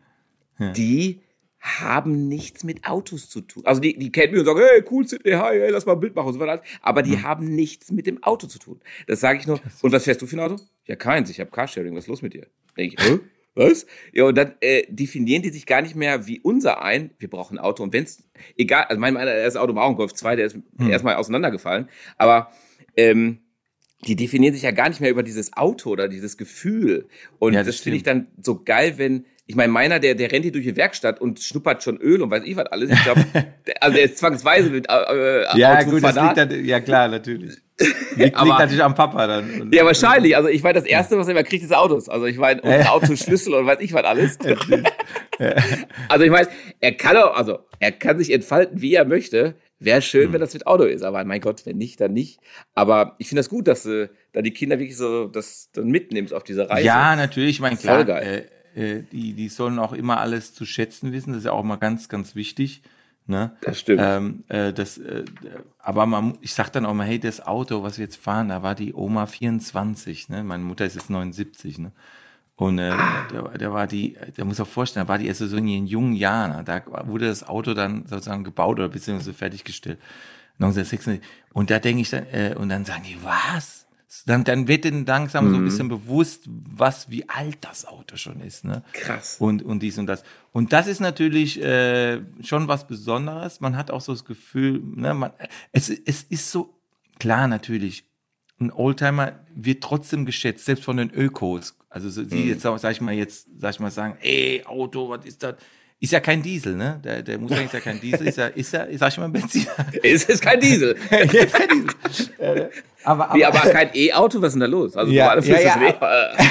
Ja. die haben nichts mit Autos zu tun. Also die, die kennen mich und sagen, hey, cool, Sidney, hi, hey, lass mal ein Bild machen und so weiter. Aber die haben nichts mit dem Auto zu tun. Das sage ich nur. Und was fährst du für ein Auto? Ja, keins, ich habe Carsharing, was ist los mit dir? Denk ich? Was? Ja, und dann äh, definieren die sich gar nicht mehr wie unser ein, wir brauchen ein Auto. Und wenn's, egal, also mein erstes Auto war auch ein Golf 2, der ist erstmal auseinandergefallen. Aber ähm, die definieren sich ja gar nicht mehr über dieses Auto oder dieses Gefühl. Und Ja, das, das finde ich dann so geil, wenn, ich meine, meiner, der, der rennt hier durch die Werkstatt und schnuppert schon Öl und weiß ich was alles. Ich glaube, also der ist zwangsweise mit äh, Ja, Auto gut, das liegt dann, ja klar, natürlich. Liegt, liegt Aber- natürlich am Papa dann. Und- Ja, wahrscheinlich. Also ich meine, das Erste, was er immer kriegt, ist Autos. Also ich meine, und. Autoschlüssel und weiß ich was alles. Also ich meine, er kann auch, also er kann sich entfalten, wie er möchte. Wäre schön, Hm. wenn das mit Auto ist. Aber mein Gott, wenn nicht, dann nicht. Aber ich finde das gut, dass du da die Kinder wirklich so das dann mitnimmst auf diese Reise. Ja, natürlich, ich meine, klar, äh, äh, die, die sollen auch immer alles zu schätzen wissen, das ist ja auch mal ganz, ganz wichtig. Ne? Das stimmt. Ähm, äh, das, äh, aber man, ich sag dann auch mal, hey, das Auto, was wir jetzt fahren, da war die Oma 24, ne? Meine Mutter ist jetzt 79, ne? Und äh, Ah. da, da war die, der muss auch vorstellen, da war die erst so in ihren jungen Jahren. Da wurde das Auto dann sozusagen gebaut oder beziehungsweise fertiggestellt. 1996. Und da denke ich dann, äh, und dann sagen die, was? Dann, dann wird denen langsam Mhm. so ein bisschen bewusst, was, wie alt das Auto schon ist, ne? Krass. Und, und dies und das. Und das ist natürlich äh, schon was Besonderes. Man hat auch so das Gefühl, ne, man, es, es ist so, klar natürlich, ein Oldtimer wird trotzdem geschätzt, selbst von den Ökos. Also so, Mhm. die jetzt, sag ich mal, jetzt, sag ich mal, sagen, ey, Auto, was ist das? Ist ja kein Diesel, ne? Der, der Mustang ist ja kein Diesel, ist ja, ist ja, sag ich mal, Benzin. Es ist kein Diesel. ist kein Diesel. aber, aber, Wie, aber kein E-Auto? Was ist denn da los? Also, Ja, ja, ja, das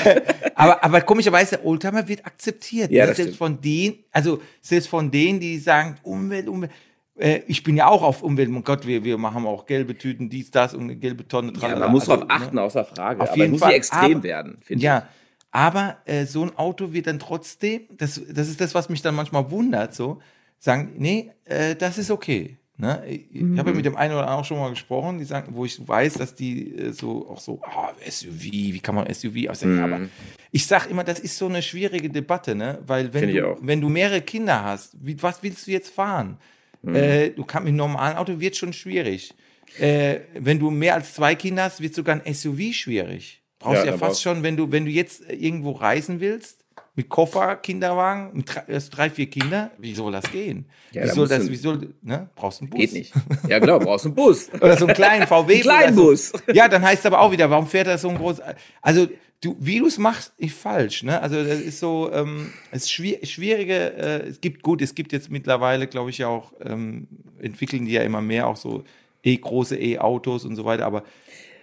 E- aber, aber komischerweise, der Oldtimer wird akzeptiert. Ja, ne? selbst stimmt. von denen, also selbst von denen, die sagen, Umwelt, Umwelt. Äh, ich bin ja auch auf Umwelt. Mein Gott, wir, wir machen auch gelbe Tüten, dies, das und eine gelbe Tonne. ja, tralala. man muss Also, drauf achten, außer Frage. Auf aber jeden muss Fall. extrem Aber- werden, finde Ja, aber äh, so ein Auto wird dann trotzdem, das, das ist das, was mich dann manchmal wundert, so, sagen, nee, äh, das ist okay. Ne? Ich, Mhm. habe ja mit dem einen oder anderen auch schon mal gesprochen, die sagen, wo ich weiß, dass die äh, so auch so, ah, SUV, wie kann man SUV aussehen? Mhm. Aber ich sage immer, das ist so eine schwierige Debatte, ne? Weil wenn du, wenn du mehrere Kinder hast, wie, was willst du jetzt fahren? Mhm. Äh, du kannst mit einem normalen Auto wird schon schwierig. Äh, wenn du mehr als zwei Kinder hast, wird sogar ein SUV schwierig. Brauchst Ja, ja, fast schon, wenn du, wenn du jetzt irgendwo reisen willst, mit Koffer, Kinderwagen, mit drei, hast drei, vier Kinder, wie soll das gehen? Ja, wie soll das, du- wie soll, ne? Brauchst einen Bus. Geht nicht. Ja, genau, brauchst einen Bus. Oder so einen kleinen VW. Einen kleinen oder Bus. So. Ja, dann heißt aber auch wieder, warum fährt er so ein groß? Also, du, wie du es machst, ist falsch, ne? Also, das ist so, ähm, es ist schwier schwierige, äh, es gibt, gut, es gibt jetzt mittlerweile, glaube ich, ja auch, ähm, entwickeln die ja immer mehr auch so e große E-Autos und so weiter, aber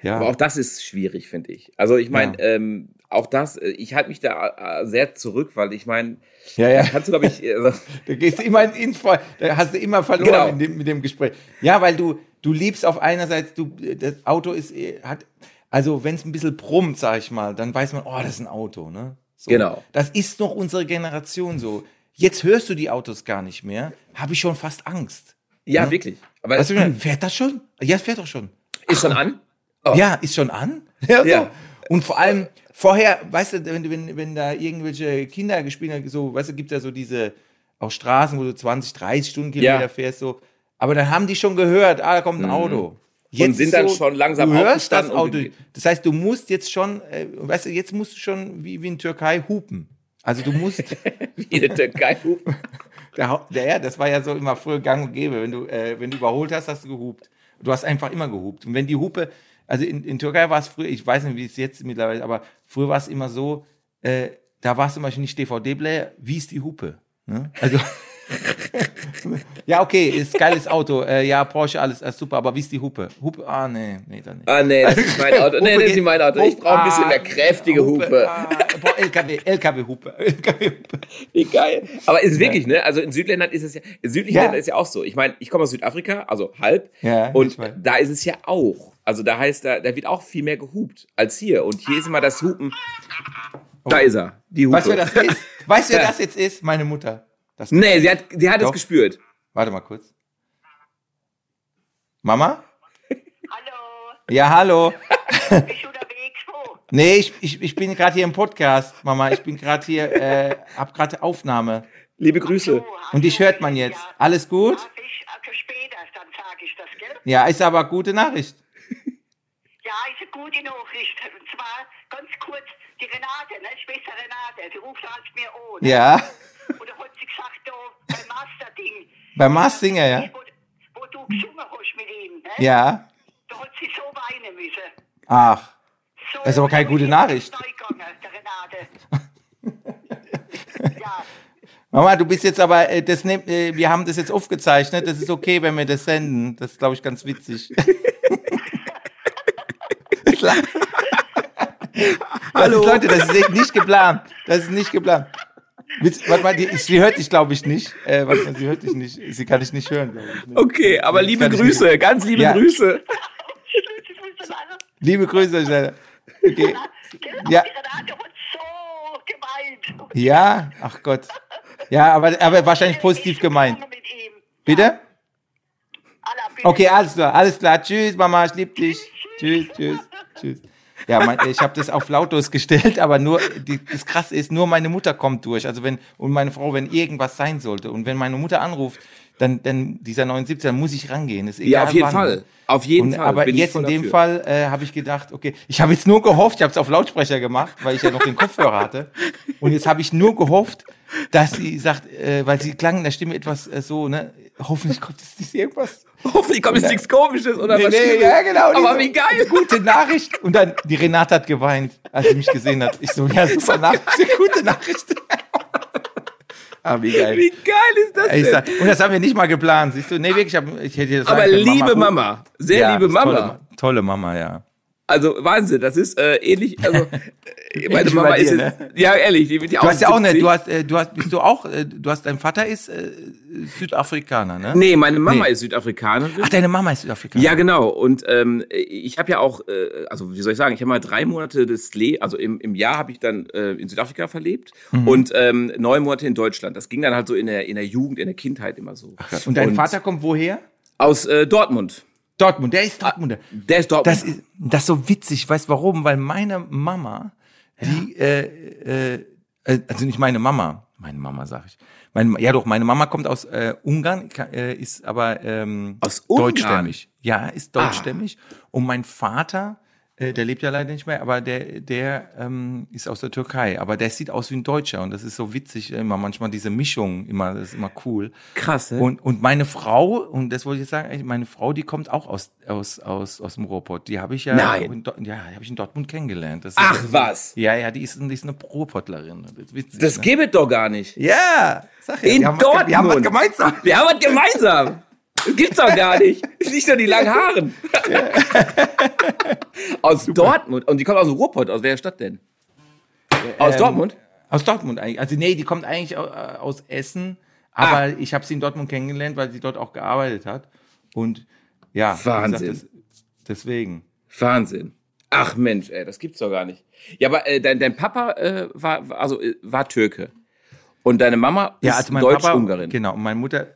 ja. Aber auch das ist schwierig, finde ich. Also ich meine, Ja. ähm, auch das, äh, ich halte mich da äh, sehr zurück, weil ich meine, ja, ja. kannst du, glaube ich, also, Da gehst du immer in ins Voll, da hast du immer verloren Genau. in dem, mit dem Gespräch. Ja, weil du, du liebst auf einerseits, du, das Auto ist, hat, also wenn es ein bisschen brummt, sag ich mal, dann weiß man, oh, das ist ein Auto, ne? So. Genau. Das ist noch unsere Generation so. Jetzt hörst du die Autos gar nicht mehr, habe ich schon fast Angst. ja, Ne? wirklich. Aber Weißt du, fährt das schon? Ja, es fährt doch schon. ist schon an. Oh. Ja, ist schon an. Ja, so. Ja. Und vor allem vorher, weißt du, wenn, wenn, wenn da irgendwelche Kinder gespielt haben, so, weißt du, gibt ja so diese auch Straßen, wo du 20, 30 Stundenkilometer Ja. fährst, so. Aber dann haben die schon gehört, ah, da kommt ein Auto. Jetzt Mhm. sind dann schon langsam Du hörst das Auto. und Das heißt, du musst jetzt schon, äh, weißt du, jetzt musst du schon wie, wie in Türkei hupen. Also du musst, Wie in der Türkei. der, Hau- der, ja, das war ja so immer früher gang und gäbe. Wenn du, äh, wenn du überholt hast, hast du gehupt. Du hast einfach immer gehupt. Und wenn die Hupe, also in, in Türkei war es früher, ich weiß nicht, wie es jetzt mittlerweile, aber früher war es immer so, äh, da war es zum Beispiel nicht DVD-Player, wie ist die Hupe? Ne? Also, ja, okay, ist geiles Auto, äh, ja, Porsche, alles äh, super, aber wie ist die Hupe? Hupe, ah, nee, nee, dann nicht. Ah, nee, das ist mein Auto. Nee, Hupe das ist nicht mein Auto. Ich brauche ein bisschen Ah, mehr kräftige Hupe. Ah, boah, LKW, LKW-Hupe, LKW-Hupe. Wie geil. Aber ist wirklich, ne? Also in Südländern ist es ja, in südlichen Ja. Ist ja auch so. Ich meine, ich komme aus Südafrika, also halb. Ja, und da ist es ja auch. Also da heißt, da, da wird auch viel mehr gehupt als hier. Und hier ist immer das Hupen. Da ist er. Die Hupe. Weißt du, wer das ist? Weißt du, wer das jetzt ist? Meine Mutter. Das Nee, sie hat, sie hat es gespürt. Warte mal kurz. Mama? Hallo, Ja, hallo. bist du unterwegs? Wo? Nee, ich, ich, ich bin gerade hier im Podcast, Mama. Ich bin gerade hier, äh, hab gerade Aufnahme. Liebe Grüße. Und dich hört man jetzt. ja. Alles gut? Ja, ich, also später, dann sage ich das, gell? Ja, ist aber gute Nachricht. Ja, ist eine gute Nachricht. Und zwar ganz kurz, die Renate, ne, Schwester Renate, die ruft halt mir an. Ne? Ja, Und da hat sie gesagt, da, beim Master-Ding. beim Mars Singer, ja. Wo, wo du gesungen hast mit ihm, ne? Ja. Da hat sie so weinen müssen. Ach, So, Das ist aber keine gute Nachricht. der Renate. ja, Mama, du bist jetzt aber, äh, das nehm, äh, wir haben das jetzt aufgezeichnet. Das ist okay, wenn wir das senden. Das ist, glaube ich, ganz witzig. Hallo. Das ist, Leute, das ist nicht geplant. Das ist nicht geplant. Warte mal, die, sie hört dich, glaube ich, nicht. Äh, warte mal, sie hört dich nicht. Sie kann dich nicht hören, ich. Ne? Okay, aber liebe Grüße, ganz liebe Ja. Grüße. Liebe Grüße. Stella. Okay. Gell? Ja. Ja. Ach Gott. Ja, aber, aber wahrscheinlich positiv gemeint. Bitte? Okay, alles klar, alles klar. Tschüss, Mama, ich lieb dich. Tschüss, tschüss, tschüss. Ja, mein, ich habe das auf lautlos gestellt, aber nur die, das Krasse ist, nur meine Mutter kommt durch. Also wenn und meine Frau, wenn irgendwas sein sollte und wenn meine Mutter anruft, dann, dann dieser 79, dann muss ich rangehen. Ist egal Ja, auf jeden wann. Fall. Auf jeden Und, Fall. aber jetzt in dem dafür. Fall äh, habe ich gedacht, okay, ich habe jetzt nur gehofft, ich habe es auf Lautsprecher gemacht, weil ich ja noch den Kopfhörer hatte. Und jetzt habe ich nur gehofft, dass sie sagt, äh, weil sie klang in der Stimme etwas äh, so, ne, hoffentlich kommt jetzt nicht irgendwas. Hoffentlich kommt jetzt nichts Komisches oder Nee, was nee, ja, genau. Aber wie geil. Gute Nachricht. Und dann, die Renate hat geweint, als sie mich gesehen hat. Ich so, ja, super Nachricht, gute Nachricht. Ah, wie geil. Wie geil ist das denn? sag, und das haben wir nicht mal geplant, siehst du? Nee, wirklich, ich, hab, ich hätte das Aber liebe gut. Mama, sehr Ja, liebe Mama. Tolle, tolle Mama, ja. Also Wahnsinn, das ist äh, ähnlich. Also, äh, meine Mama ist dir, jetzt, ne? ja ehrlich, die wird ja Du auch hast ja auch 70. du hast, äh, du hast, bist du auch, äh, du hast, dein Vater ist äh, Südafrikaner, ne? Nee, meine Mama Nee. ist Südafrikanerin. Ach, deine Mama ist Südafrikaner. Ja, genau. Und ähm, ich habe ja auch, äh, also wie soll ich sagen, ich habe mal drei Monate des Le also im, im Jahr habe ich dann äh, in Südafrika verlebt Mhm. und ähm, neun Monate in Deutschland. Das ging dann halt so in der, in der Jugend, in der Kindheit immer so. Und dein Vater kommt woher? Aus äh, Dortmund. Dortmund, der ist Dortmunder. Der ist Dortmund. Das ist, das ist so witzig, weißt du warum? Weil meine Mama, die, äh, äh, äh, also nicht meine Mama, meine Mama sag ich. Meine, ja doch, meine Mama kommt aus äh, Ungarn, äh, ist aber ähm, Aus Ungarn? deutschstämmig. Ja, ist deutschstämmig. Und mein Vater, der lebt ja leider nicht mehr, aber der, der ähm, ist aus der Türkei. Aber der sieht aus wie ein Deutscher und das ist so witzig immer. Manchmal diese Mischung, immer, das ist immer cool. Krass, ne? Und, und meine Frau, und das wollte ich jetzt sagen, meine Frau, die kommt auch aus, aus, aus, aus dem Ruhrpott. Die habe ich ja, Nein. in, ja, habe ich in Dortmund kennengelernt. Das Ach, ist, was? Ja, ja, die ist, die ist eine Ruhrpottlerin. Das ist witzig. das ne? gibt es doch gar nicht. Ja, sag ja, In wir haben, Dortmund. Was, wir haben was gemeinsam. Wir haben was gemeinsam. Das gibt's doch gar nicht. Nicht nur die langen Haaren. aus Dortmund. Und die kommt aus dem Ruhrpott. Aus welcher Stadt denn? Aus Ähm, Dortmund? Aus Dortmund eigentlich. Also nee, die kommt eigentlich äh, aus Essen, aber ich habe sie in Dortmund kennengelernt, weil sie dort auch gearbeitet hat. Und ja, Wahnsinn. das, deswegen. Wahnsinn. Ach Mensch, ey, das gibt's doch gar nicht. Ja, aber äh, dein, dein Papa äh, war, also, äh, war Türke. Und deine Mama ist Ja, also Deutsch-Ungarin. Genau, und meine Mutter,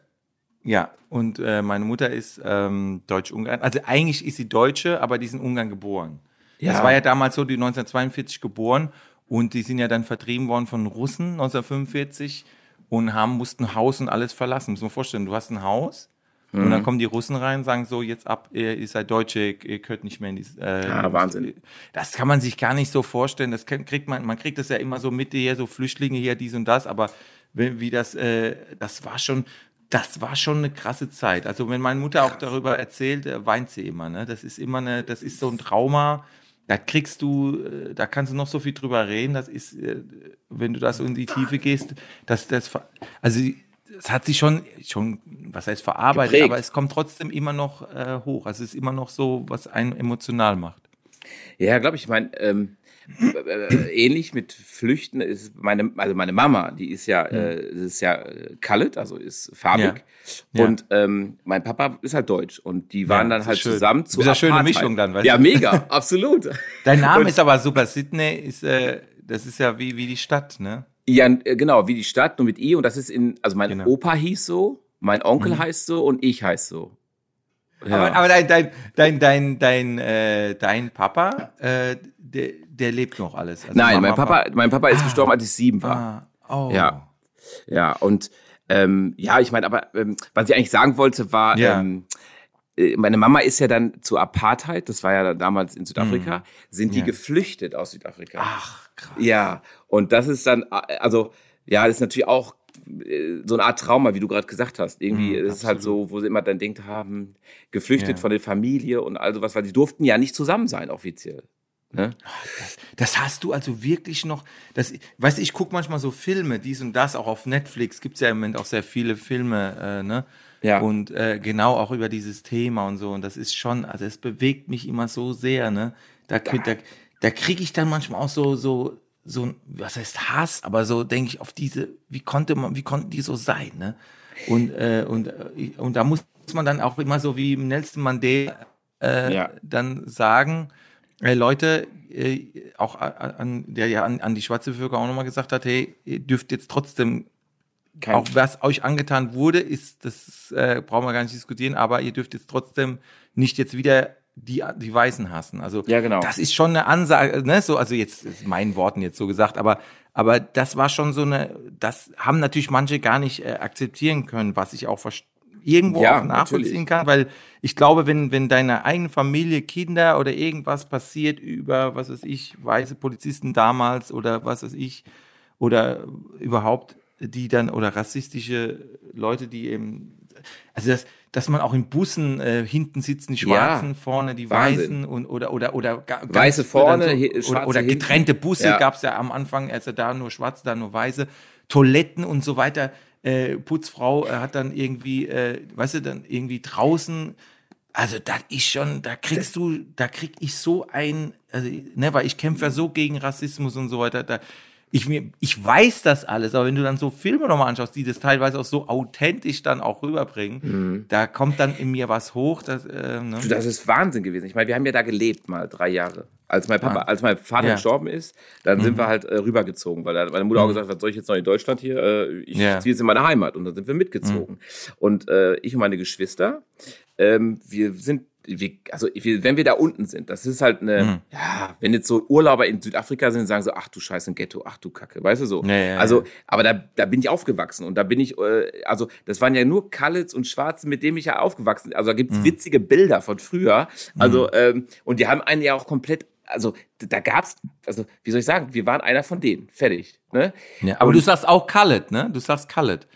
ja, und äh, meine Mutter ist ähm, Deutsch-Ungarin. Also eigentlich ist sie Deutsche, aber die in Ungarn geboren. Ja. Das war ja damals so, die 1942 geboren und die sind ja dann vertrieben worden von Russen 1945 und haben, mussten Haus und alles verlassen. Muss man vorstellen, du hast ein Haus und Mhm. dann kommen die Russen rein und sagen so, jetzt ab, ihr, ihr seid Deutsche, ihr, könnt nicht mehr in die... Äh, Ah, Wahnsinn. Das kann man sich gar nicht so vorstellen. Das kriegt man, man kriegt das ja immer so mit hier, so Flüchtlinge hier, dies und das, aber wie, wie das, äh, das war schon, das war schon eine krasse Zeit. Also wenn meine Mutter auch darüber erzählt, äh, weint sie immer. Ne? Das ist immer eine, das ist so ein Trauma. Da kriegst du, äh, da kannst du noch so viel drüber reden. Das ist, äh, wenn du da so in die Tiefe gehst, dass das, ver- also es hat sich schon, schon, was heißt verarbeitet, Geprägt. aber es kommt trotzdem immer noch äh, hoch. Also es ist immer noch so, was einen emotional macht. Ja, glaube ich. Ich meine, ähm, äh, ähnlich mit Flüchten ist meine, also meine Mama, die ist ja, äh, ist ja äh, colored, also ist farbig. Ja. Und ähm, mein Papa ist halt deutsch. Und die waren Ja, dann halt ist schön. zusammen zu bist ja schöne. Mischung dann, weißt Ja, du? mega, absolut. Dein Name Und- ist aber super. Sydney ist, äh, das ist ja wie, wie die Stadt, ne? Ja, äh, genau, wie die Stadt, nur mit I. Und das ist in, also mein Genau. Mhm. Opa hieß so, mein Onkel heißt so und ich heiß so. Ja. Aber, aber dein, dein, dein, dein, dein, äh, dein Papa, äh, der, der lebt noch alles. Also Nein, mein Papa, mein Papa ist gestorben, als ich sieben war. Ah, oh. Ja. Ja, und ähm, ja, ich meine, aber ähm, was ich eigentlich sagen wollte, war, Ja. ähm, äh, meine Mama ist ja dann zur Apartheid, das war ja damals in Südafrika, sind die Mhm. Ja. geflüchtet aus Südafrika. Ach, krass. Ja, und das ist dann, also, ja, das ist natürlich auch äh, so eine Art Trauma, wie du gerade gesagt hast. Irgendwie Mhm, ist es halt so, wo sie immer dann denkt haben, geflüchtet Ja. von der Familie und all sowas, weil die durften ja nicht zusammen sein offiziell. Ne? Das hast du also wirklich noch, das, weißt du, ich gucke manchmal so Filme, dies und das, auch auf Netflix gibt's ja im Moment auch sehr viele Filme, äh, ne? Ja. Und äh, genau auch über dieses Thema und so. Und das ist schon, also es bewegt mich immer so sehr, ne? Da, könnt- da, da kriege ich dann manchmal auch so, so, so, was heißt Hass, aber so denke ich auf diese, wie konnte man, wie konnten die so sein, ne? Und, äh, und, äh, und da muss man dann auch immer so wie Nelson Mandela äh, Ja. dann sagen, äh, Leute, äh, auch an, der ja an, an die schwarze Bevölkerung auch nochmal gesagt hat, hey, ihr dürft jetzt trotzdem, Kein- auch was euch angetan wurde, ist, das äh, brauchen wir gar nicht diskutieren, aber ihr dürft jetzt trotzdem nicht jetzt wieder die, die Weißen hassen. Also Ja, genau. das ist schon eine Ansage, ne? So, also jetzt ist meinen Worten jetzt so gesagt, aber aber das war schon so eine, das haben natürlich manche gar nicht äh, akzeptieren können, was ich auch verst- irgendwo Ja, auch nachvollziehen natürlich. kann, weil ich glaube, wenn wenn deine eigene Familie, Kinder oder irgendwas passiert über was weiß ich, weiße Polizisten damals oder was weiß ich oder überhaupt die dann oder rassistische Leute, die eben also das, dass man auch in Bussen äh, hinten sitzen die Schwarzen, Ja, vorne die Wahnsinn. Weißen und oder oder oder Weiße vorne, oder, Schwarze oder hinten. getrennte Busse Ja. gab's ja am Anfang, also da nur Schwarze, da nur Weiße. Toiletten und so weiter. Äh, Putzfrau äh, hat dann irgendwie, äh, weißt du, dann irgendwie draußen. Also das ist schon, da kriegst du, da krieg ich so ein, also, ne, weil ich kämpfe ja so gegen Rassismus und so weiter. Da, ich, mir, ich weiß das alles, aber wenn du dann so Filme nochmal anschaust, die das teilweise auch so authentisch dann auch rüberbringen, Mhm. da kommt dann in mir was hoch. Das, äh, ne? Das ist Wahnsinn gewesen. Ich meine, wir haben ja da gelebt mal drei Jahre. Als mein Papa, Ah. als mein Vater Ja. gestorben ist, dann sind wir halt äh, rübergezogen, weil hat meine Mutter auch gesagt, was soll ich jetzt noch in Deutschland hier? Äh, ich Ja. ziehe jetzt in meine Heimat und dann sind wir mitgezogen. Und äh, ich und meine Geschwister, ähm, wir sind wir, also wenn wir da unten sind, das ist halt eine, ja, wenn jetzt so Urlauber in Südafrika sind, sagen so, ach du Scheiße, ein Ghetto, ach du Kacke, weißt du so. Ja, ja, also, ja. aber da, da bin ich aufgewachsen und da bin ich, äh, also das waren ja nur Kallets und Schwarze, mit denen ich ja aufgewachsen bin. Also da gibt's witzige Bilder von früher. Also, ähm, und die haben einen ja auch komplett, also da gab's, also wie soll ich sagen, wir waren einer von denen, fertig. Ne? Ja, aber du sagst auch Khaled, ne? Du sagst Khaled.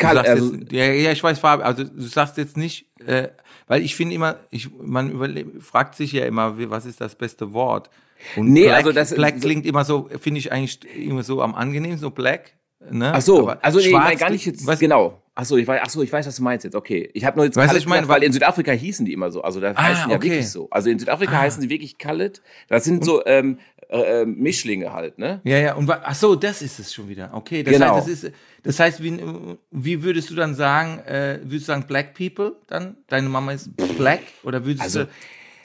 Sagst also- jetzt, ja, ja, ich weiß, Fabi, also du sagst jetzt nicht, äh, weil ich finde immer, ich, man überle fragt sich ja immer, wie- was ist das beste Wort? Und Nee, Black, also das- Black klingt immer so, finde ich eigentlich immer so am angenehmsten, so Black. Ne? Ach so, Aber also nee, ich schwarz meine gar nicht jetzt, was, genau. Ach so, ich weiß, ach so, ich weiß, was du meinst jetzt. Okay, ich habe nur jetzt Weißt Khaled ich meine, weil in Südafrika hießen die immer so. Also da Ah, heißen ja okay. wirklich so. Also in Südafrika heißen die wirklich Khaled. Das sind so ähm, äh, äh, Mischlinge halt, ne? Ja, ja, und wa- ach so, das ist es schon wieder. Okay, das Genau. heißt, das ist, das heißt, wie, wie würdest du dann sagen, äh, würdest du sagen Black People dann? Deine Mama ist Black? Oder würdest Also- du,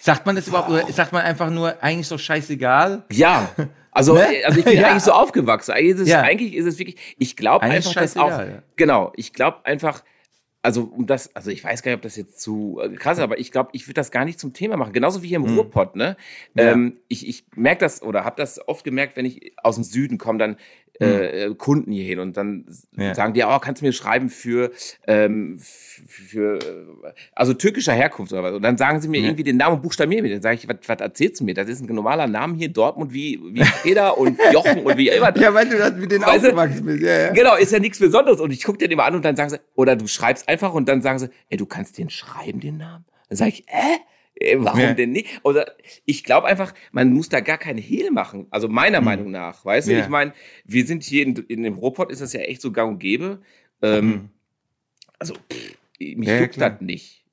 sagt man das überhaupt, oder sagt man einfach nur, eigentlich ist doch scheißegal? Ja. Also, Ne? also ich bin Ja. eigentlich so aufgewachsen. Eigentlich ist es, Ja. eigentlich ist es wirklich, ich glaube einfach, dass auch, ja. genau, ich glaube einfach, also um das, also ich weiß gar nicht, ob das jetzt zu äh, krass ist, aber ich glaube, ich würde das gar nicht zum Thema machen. Genauso wie hier im Ruhrpott, ne? Hm. Ja. Ähm, ich ich merke das oder habe das oft gemerkt, wenn ich aus dem Süden komme, dann äh, äh, Kunden hier hin und dann Hm. Ja. sagen die, oh, kannst du mir schreiben für, ähm, für, also türkischer Herkunft oder was. Und dann sagen sie mir Ja. irgendwie den Namen und buchstabieren mir. Dann sage ich, was, was erzählst du mir? Das ist ein normaler Name hier, Dortmund, wie, wie Peter und Jochen und wie immer. Ja, weil du das mit denen Weißt aufgewachsen bist. Ja, ja. Genau, ist ja nichts Besonderes. Und ich gucke den immer an und dann sagen sie, oder du schreibst einfach und dann sagen sie, ey, du kannst den schreiben, den Namen? Dann sage ich, äh? Äh, Warum Ja. denn nicht? Oder ich glaube einfach, man muss da gar keinen Hehl machen. Also meiner Meinung nach, weißt du? Ja. Ich meine, wir sind hier in, in dem Ruhrpott, ist das ja echt so gang und gäbe. Ähm, Also, pff, mich Ja, juckt das nicht.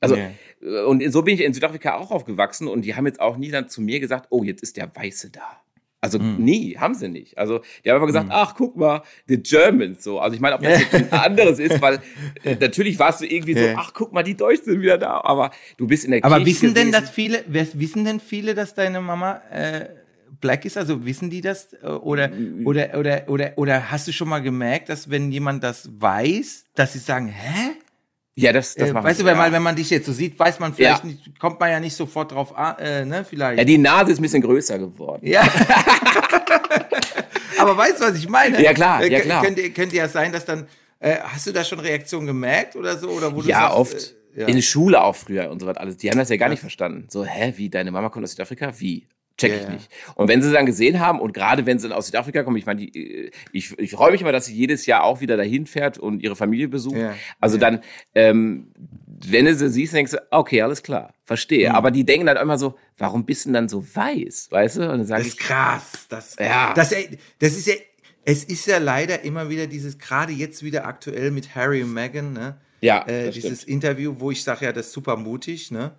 Also, äh, und so bin ich in Südafrika auch aufgewachsen und die haben jetzt auch nie dann zu mir gesagt, oh, jetzt ist der Weiße da. Also Hm. nie, haben sie nicht. Also die haben einfach gesagt, ach, guck mal, the Germans so. Also ich meine, ob das jetzt ein anderes ist, weil äh, natürlich warst du irgendwie so, ach, guck mal, die Deutschen sind wieder da. Aber du bist in der Aber Kirche wissen denn, gewesen. dass viele, wer- wissen denn viele, dass deine Mama äh, black ist? Also wissen die das? Äh, Oder, oder, oder, oder, oder hast du schon mal gemerkt, dass wenn jemand das weiß, dass sie sagen, hä? Ja, das, das Äh, machen weißt du, sie, wenn, ja. man, wenn man dich jetzt so sieht, weiß man vielleicht Ja. nicht, kommt man ja nicht sofort drauf an, äh, ne, vielleicht. ja, die Nase ist ein bisschen größer geworden. Ja. Aber weißt du, was ich meine? Ja, klar, Äh, ja, klar. Könnte, könnte ja sein, dass dann, äh, hast du da schon Reaktionen gemerkt oder so? Oder wo du Ja, sagst, oft. Äh, ja. In der Schule auch früher und so was alles. Die haben das ja gar nicht verstanden. So, hä, wie, deine Mama kommt aus Südafrika? Wie? Check ich ja. nicht. Und wenn sie dann gesehen haben, und gerade wenn sie dann aus Südafrika kommen, ich meine, die, äh, ich, ich freue mich immer, dass sie jedes Jahr auch wieder dahin fährt und ihre Familie besucht. Ja, Also ja. dann, ähm, wenn du sie siehst, denkst du, okay, alles klar, verstehe. Mhm. Aber die denken dann immer so, warum bist du denn dann so weiß? Weißt du? Und dann sage Das ich, ist krass. Das, Ja. das, das ist ja, es ist ja leider immer wieder dieses, gerade jetzt wieder aktuell mit Harry und Meghan, ne? Ja, äh, dieses stimmt. Interview, wo ich sage ja, das ist super mutig, ne?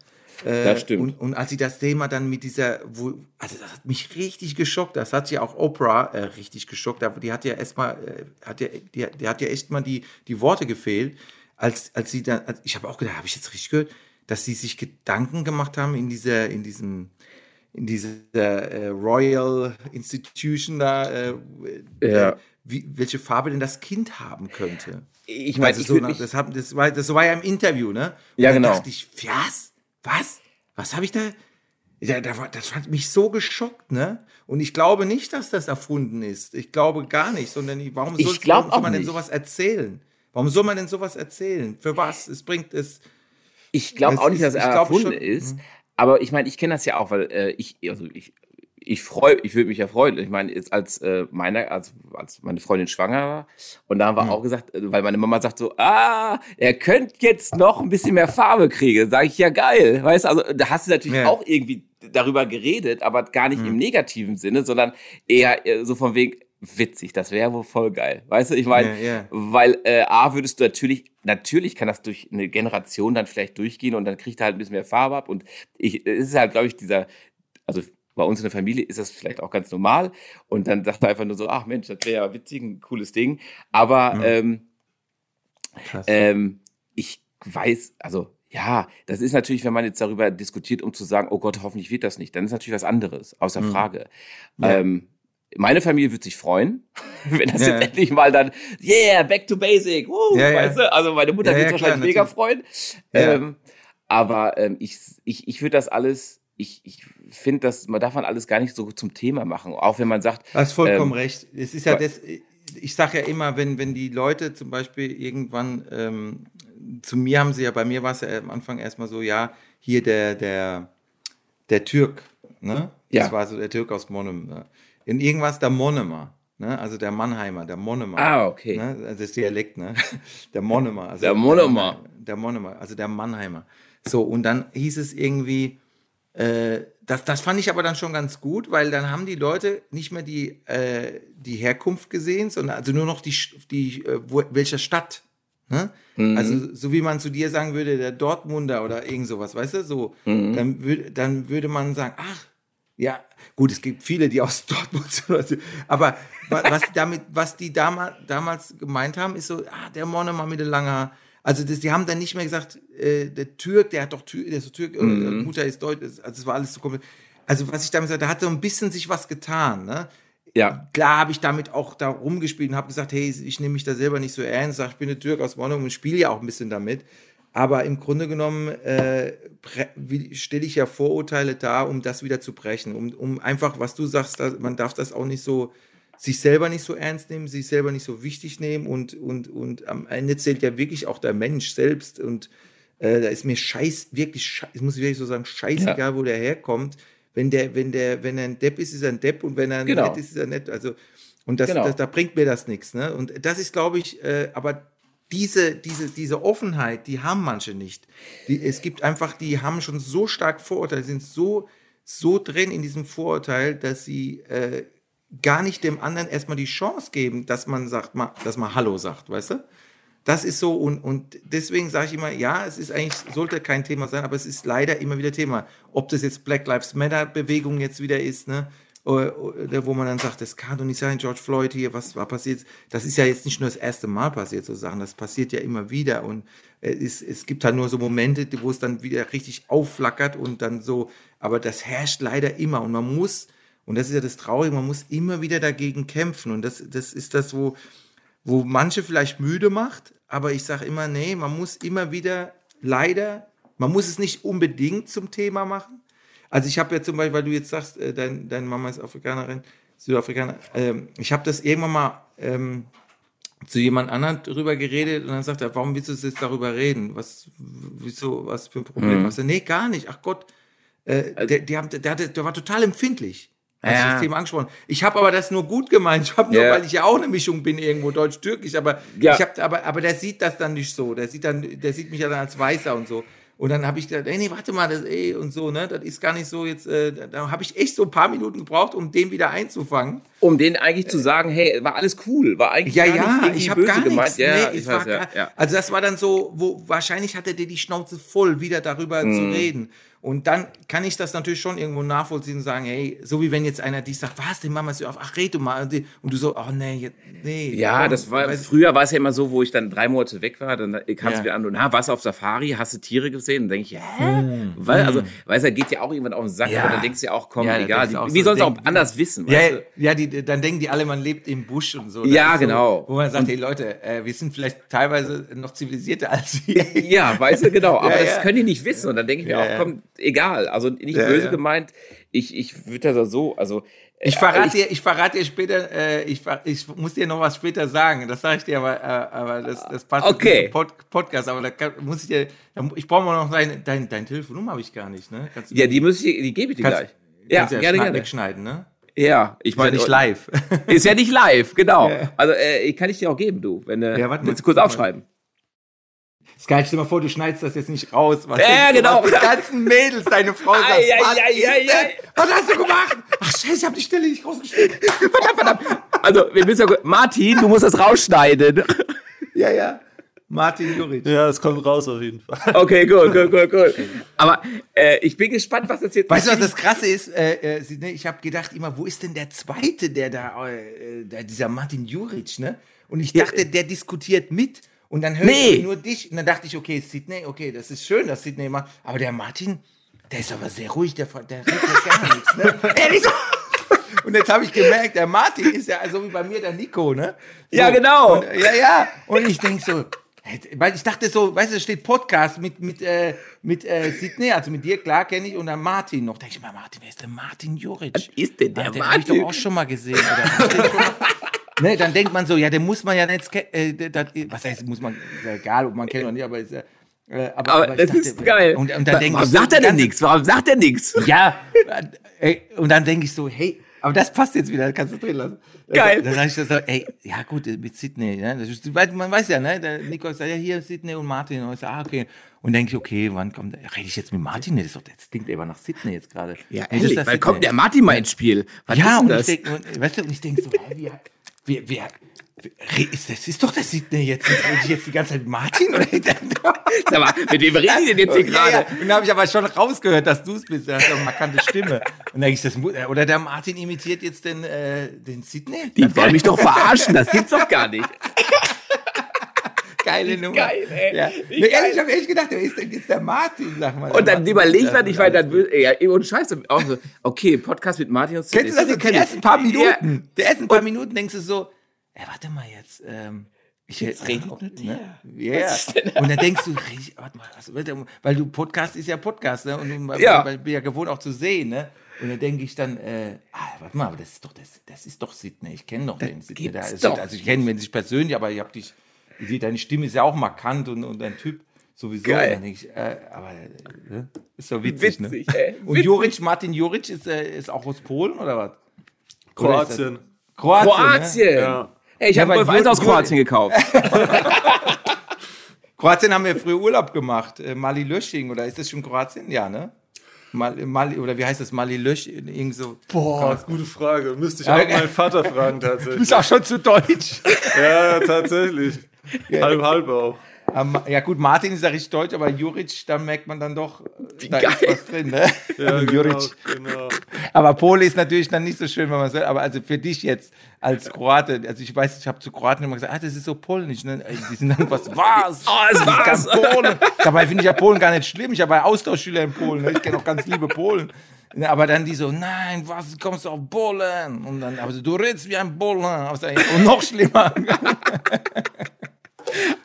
Äh, Das stimmt. Und, und als sie das Thema dann mit dieser, wo, also das hat mich richtig geschockt. Das hat ja auch Oprah äh, richtig geschockt. Aber Die hat ja erstmal, äh, hat ja, die, die hat ja echt mal die, die Worte gefehlt, als, als sie dann, als, ich habe auch gedacht, habe ich jetzt richtig gehört, dass sie sich Gedanken gemacht haben in dieser, in diesem, in dieser äh, Royal Institution da, äh, Ja. äh, wie, welche Farbe denn das Kind haben könnte. ich meine, Also so, das, das, war, das war ja im Interview, ne? Und Ja, genau. dachte ich, was? Was? Was habe ich da? Ja, das fand mich so geschockt, ne? Und ich glaube nicht, dass das erfunden ist. Ich glaube gar nicht, sondern ich- warum, glaub warum soll man denn nicht. sowas erzählen? Warum soll man denn sowas erzählen? Für was? Es bringt es. Ich glaube auch nicht, ist- dass er erfunden schon- Mhm. ist. Aber ich meine, ich kenne das ja auch, weil äh, ich, also ich, ich freue, ich würde mich ja freuen. Ich meine, jetzt als äh, meiner, als, als meine Freundin schwanger war, und da haben wir Mhm. auch gesagt, äh, weil meine Mama sagt so, ah, er könnte jetzt noch ein bisschen mehr Farbe kriegen. Sage ich ja geil, weißt du? Also da hast du natürlich Ja. Mhm. auch irgendwie darüber geredet, aber gar nicht im negativen Sinne, sondern eher äh, so von wegen, witzig, das wäre wohl voll geil. Weißt du, ich meine, Ja, ja. weil äh, A würdest du natürlich, natürlich kann das durch eine Generation dann vielleicht durchgehen und dann kriegt er halt ein bisschen mehr Farbe ab. Und ich, es ist halt, glaube ich, dieser, also bei uns in der Familie ist das vielleicht auch ganz normal. Und dann sagt er einfach nur so, ach Mensch, das wäre ja witzig, ein cooles Ding. Aber Mhm. ähm, ähm, ich weiß, also ja, das ist natürlich, wenn man jetzt darüber diskutiert, um zu sagen, oh Gott, hoffentlich wird das nicht, dann ist natürlich was anderes, außer Mhm. Frage. Ja. Ähm, meine Familie wird sich freuen, wenn das Ja. jetzt endlich mal dann, yeah, back to basic, woo, Ja, ja. weißt du? Also meine Mutter Ja, wird ja, sich wahrscheinlich mega freuen. Ja. Ähm, aber ähm, ich, ich, ich würde das alles, ich, ich finde, dass man darf man alles gar nicht so zum Thema machen, auch wenn man sagt, Du hast vollkommen ähm, recht. Es ist ja das, ich sage ja immer, wenn, wenn die Leute zum Beispiel irgendwann, ähm, zu mir haben sie ja, bei mir war es ja am Anfang erstmal so, ja, hier der, der, der Türk, ne? Ja. Das war so der Türk aus Monnem. Ne? In irgendwas der Monnemer, ne? Also der Mannheimer, der Monnemer. ah, okay. Ne? Also das Dialekt, ne? Der Monnemer. Also Der Monnemer. Der Monnemer, also der Mannheimer. So, und dann hieß es irgendwie, äh, das, das fand ich aber dann schon ganz gut, weil dann haben die Leute nicht mehr die, äh, die Herkunft gesehen, sondern also nur noch die, die äh, wo, welcher Stadt. Ne? Mhm. Also so wie man zu dir sagen würde, der Dortmunder oder irgend sowas, weißt du? So, Mhm. dann, würd, dann würde man sagen, ach, ja, gut, es gibt viele, die aus Dortmund sind, aber wa- was die damit, was die damals, damals gemeint haben, ist so, ah, der Monnemann mit der langen Haar. Also das, die haben dann nicht mehr gesagt, äh, der Türk, der hat doch Tür, der ist so Türk, äh, Mhm. Mutter ist Deutsch, also es war alles so komplett. Also was ich damit sage, da hat so ein bisschen sich was getan, ne? Ja, Klar habe ich damit auch da rumgespielt und habe gesagt, hey, ich nehme mich da selber nicht so ernst, sag, ich bin ein Türk aus Monum und spiele ja auch ein bisschen damit. Aber im Grunde genommen äh, stelle ich ja Vorurteile dar, um das wieder zu brechen. Um, um einfach, was du sagst, man darf das auch nicht so, sich selber nicht so ernst nehmen, sich selber nicht so wichtig nehmen und, und, und am Ende zählt ja wirklich auch der Mensch selbst und äh, da ist mir scheiß, wirklich, scheiß, ich muss wirklich so sagen, scheißegal, wo der herkommt. Wenn der, wenn der, wenn er ein Depp ist, ist er ein Depp und wenn er Genau. nett ist, ist er nett. Also, und das, Genau. das, da bringt mir das nichts. Ne? Und das ist, glaube ich, äh, aber diese, diese, diese Offenheit, die haben manche nicht. Die, es gibt einfach, die haben schon so stark Vorurteile, sind so, so drin in diesem Vorurteil, dass sie äh, gar nicht dem anderen erstmal die Chance geben, dass man sagt, mal, dass man Hallo sagt, weißt du? Das ist so und, und deswegen sage ich immer, ja, es ist eigentlich, sollte kein Thema sein, aber es ist leider immer wieder Thema. Ob das jetzt Black Lives Matter Bewegung jetzt wieder ist, ne? Oder, wo man dann sagt, das kann doch nicht sein, George Floyd hier, was war passiert? Das ist ja jetzt nicht nur das erste Mal passiert, so Sachen, das passiert ja immer wieder und es, ist, es gibt halt nur so Momente, wo es dann wieder richtig aufflackert und dann so, aber das herrscht leider immer und man muss, und das ist ja das Traurige, man muss immer wieder dagegen kämpfen und das, das ist das, wo, wo manche vielleicht müde macht, aber ich sage immer, nee, man muss immer wieder, leider, man muss es nicht unbedingt zum Thema machen. Also ich habe ja zum Beispiel, weil du jetzt sagst, äh, dein, deine Mama ist Afrikanerin, Südafrikaner, ähm, ich habe das irgendwann mal ähm, zu jemand anderem drüber geredet und dann sagt er, warum willst du jetzt darüber reden? Was, wieso, was für ein Problem Mhm. hast du? Nee, gar nicht. Ach Gott, äh, der, die haben, der, hatte, der war total empfindlich. Als ich Ja. das Thema angesprochen. Ich habe aber das nur gut gemeint. Ich habe nur, Ja. weil ich ja auch eine Mischung bin irgendwo deutsch-türkisch. Aber Ja. ich habe, aber, aber der sieht das dann nicht so. Der sieht dann, der sieht mich ja dann als Weißer und so. Und dann habe ich gedacht, ey, nee, warte mal, das, ey, und so, ne, das ist gar nicht so jetzt, äh, da, habe ich echt so ein paar Minuten gebraucht, um den wieder einzufangen. um denen eigentlich zu sagen, hey, war alles cool, war eigentlich Ja, gar nicht ja, irgendwie ich habe böse gar gemeint. nichts. Ja, nee, ich weiß, gar. Also das war dann so, wo wahrscheinlich hatte der die Schnauze voll, wieder darüber Mhm. zu reden. Und dann kann ich das natürlich schon irgendwo nachvollziehen und sagen, hey, so wie wenn jetzt einer dich sagt, was, die Mama ist ja auf, ach, red du mal. Und Und du so, oh nee, nee. Ja, komm, das war, früher war es ja immer so, wo ich dann drei Monate weg war, dann kam es Ja. wieder an und, na, warst du auf Safari, hast du Tiere gesehen? Und denke ich, hä? Hm. Weil, also, weißt du, geht ja auch irgendwann auf den Sack, Ja. aber dann denkst du ja auch, komm, Ja, egal, auch wie so sollst du auch anders wissen, Ja, weißt du? ja die, dann denken die alle, man lebt im Busch und so. Ja, so, genau. Wo man sagt, hey Leute, äh, wir sind vielleicht teilweise noch zivilisierter als ihr. Ja, weißt du, genau. Aber das können die nicht wissen. Und dann denke ich mir auch, komm, egal. Also nicht Ja, böse ja. gemeint. Ich, ich würde das so, also. Ich äh, verrate dir, ich verrate dir später, äh, ich, ich muss dir noch was später sagen. Das sage ich dir, aber, äh, aber das, das passt Okay. zum Pod Podcast. Aber da kann, muss ich dir, da, ich brauche mal noch deine, deine, deine Telefonnummer habe ich gar nicht, ne? Kannst Ja, die muss ich, die gebe ich dir kannst, gleich. Ja, du gerne, gerne. wegschneiden, ne? Ja, ich Ist ja meine, nicht live. Ist ja nicht live, genau. Ja. Also äh, kann ich dir auch geben, du. Wenn, äh, Ja, warte willst du kurz aufschreiben? Das geil, stell dir mal vor, du schneidest das jetzt nicht raus. Was Ja, genau. Was die ganzen Mädels, deine Frau sagt, Ei, ei, was, ei, ist was hast du gemacht? Ach scheiße, ich hab die Stelle nicht rausgeschnitten. Verdammt, verdammt. Also, wir müssen ja, Martin, du musst das rausschneiden. ja, ja. Martin Juric. Ja, es kommt raus auf jeden Fall. Okay, gut, gut, gut, gut. Aber äh, ich bin gespannt, was das jetzt Weißt du, was das Krasse ist? Äh, äh, ne, ich habe gedacht immer, wo ist denn der Zweite, der da, äh, der, dieser Martin Juric, ne? Und ich dachte, der diskutiert mit. Und dann höre Nee. ich nur dich. Und dann dachte ich, okay, Sydney, okay, das ist schön, dass Sydney macht. Aber der Martin, der ist aber sehr ruhig, der, der redet ja gar nichts, ne? Ehrlich so. Und jetzt habe ich gemerkt, der Martin ist ja so wie bei mir der Nico, ne? So. Ja, genau. Und, ja, ja. Und ich denke so, weil ich dachte so, weißt du, da steht Podcast mit, mit, äh, mit äh, Sydney, also mit dir, klar kenne ich, und dann Martin noch. denke ich mal, Martin, wer ist denn Martin Juric? Was ist denn der Ah, Den habe ich doch Martin? auch schon mal gesehen. Oder? Ne, dann denkt man so, ja, den muss man ja nicht ke- äh, das, Was heißt, muss man, egal, ob man kennt oder nicht, aber ist ja. Äh, aber, Aber ich das dachte, ist geil. Und, und dann Warum ich sagt er denn nichts? Warum sagt er nichts? ja, äh, und dann denke ich so, hey, aber das passt jetzt wieder, kannst du drin lassen. Geil. Dann sage ich so, ey, ja gut, mit Sydney, ne? Das ist, man weiß ja, ne? Der Nico sagt, ja, hier Sydney und Martin. Und ich sage, ah, okay. Und denke ich, okay, wann kommt, rede ich jetzt mit Martin? Das, doch, das klingt aber nach Sydney jetzt gerade. Ja, ehrlich, weil Sydney. kommt der Martin mal ins Spiel. Was Ja, und ich das? denke, und, weißt du, und ich denke so, hä, wie, wie ist, das ist doch der Sydney jetzt. Rede ich jetzt die ganze Zeit Martin? Oder? Sag mal, mit wem reden die denn jetzt hier gerade? ja. Und dann habe ich aber schon rausgehört, dass du es bist. Du hast eine markante Stimme. Und denke ich, das oder der Martin imitiert jetzt den, äh, den Sydney? Die wollen mich doch verarschen, das gibt's doch gar nicht. Geile Nummer. geil, ey. Ja. Nee, geil. ehrlich, ich habe echt gedacht, wer ist denn jetzt der Martin? Sag mal. Und dann überlegt man, ich ja, meine, dann, will- ja, ohne Scheiße, auch so, okay, Podcast mit Martin und Kennst du das? so? Die ersten paar Ja. Minuten. Die ersten paar Minuten denkst du so, ey, warte mal jetzt. Ähm, ich Jetzt redet auch, mit ne? Ja. Und dann denkst du, warte mal, also, weil du Podcast ist ja Podcast, ne? Und du- Ja. bin ja gewohnt auch zu sehen, ne? Und dann denke ich dann, äh, ah, warte mal, aber das ist doch das, das ist doch Sydney. Ich kenne doch den Sydney. Da also ich kenne ihn nicht persönlich, aber ich habe dich, die- deine Stimme ist ja auch markant und, und dein Typ sowieso. Geil. Ich, äh, aber äh, ne? ist doch witzig, Witzig, ne? ey. Und Witzig. Juric, Martin Juric ist, äh, ist auch aus Polen oder was? Kroatien. Kroatien. Kroatien. Ne? Ja. Ey, ich Ja, habe Golf 1 aus Kroatien gekauft. Kroatien haben wir früher Urlaub gemacht. Äh, Mali Lösching, oder ist das schon Kroatien? Ja, ne? Mali, Mali, oder wie heißt das? Mali Lösching, irgend so. Boah, gute Frage. Müsste ich Ja, auch meinen Vater fragen Du tatsächlich. bist auch schon zu deutsch. Ja, tatsächlich. Halb, halb auch. Ja gut, Martin ist ja richtig deutsch, aber Juric, da merkt man dann doch, äh, da geil. ist was drin, ne? Ja, genau, Juric. genau. Aber Pole ist natürlich dann nicht so schön, wenn man sagt, aber also für dich jetzt als Kroate, also ich weiß, ich habe zu Kroaten immer gesagt, ah, das ist so polnisch, ne? Die sind dann was, was? Oh, es ist war's. kein Polen. Dabei finde ich ja Polen gar nicht schlimm. Ich habe ja Austauschschüler in Polen, ne? ich kenne auch ganz liebe Polen. Ne, Aber dann die so, nein, was, kommst du aus Polen? Und dann, aber du redest wie ein Polen. Und noch schlimmer.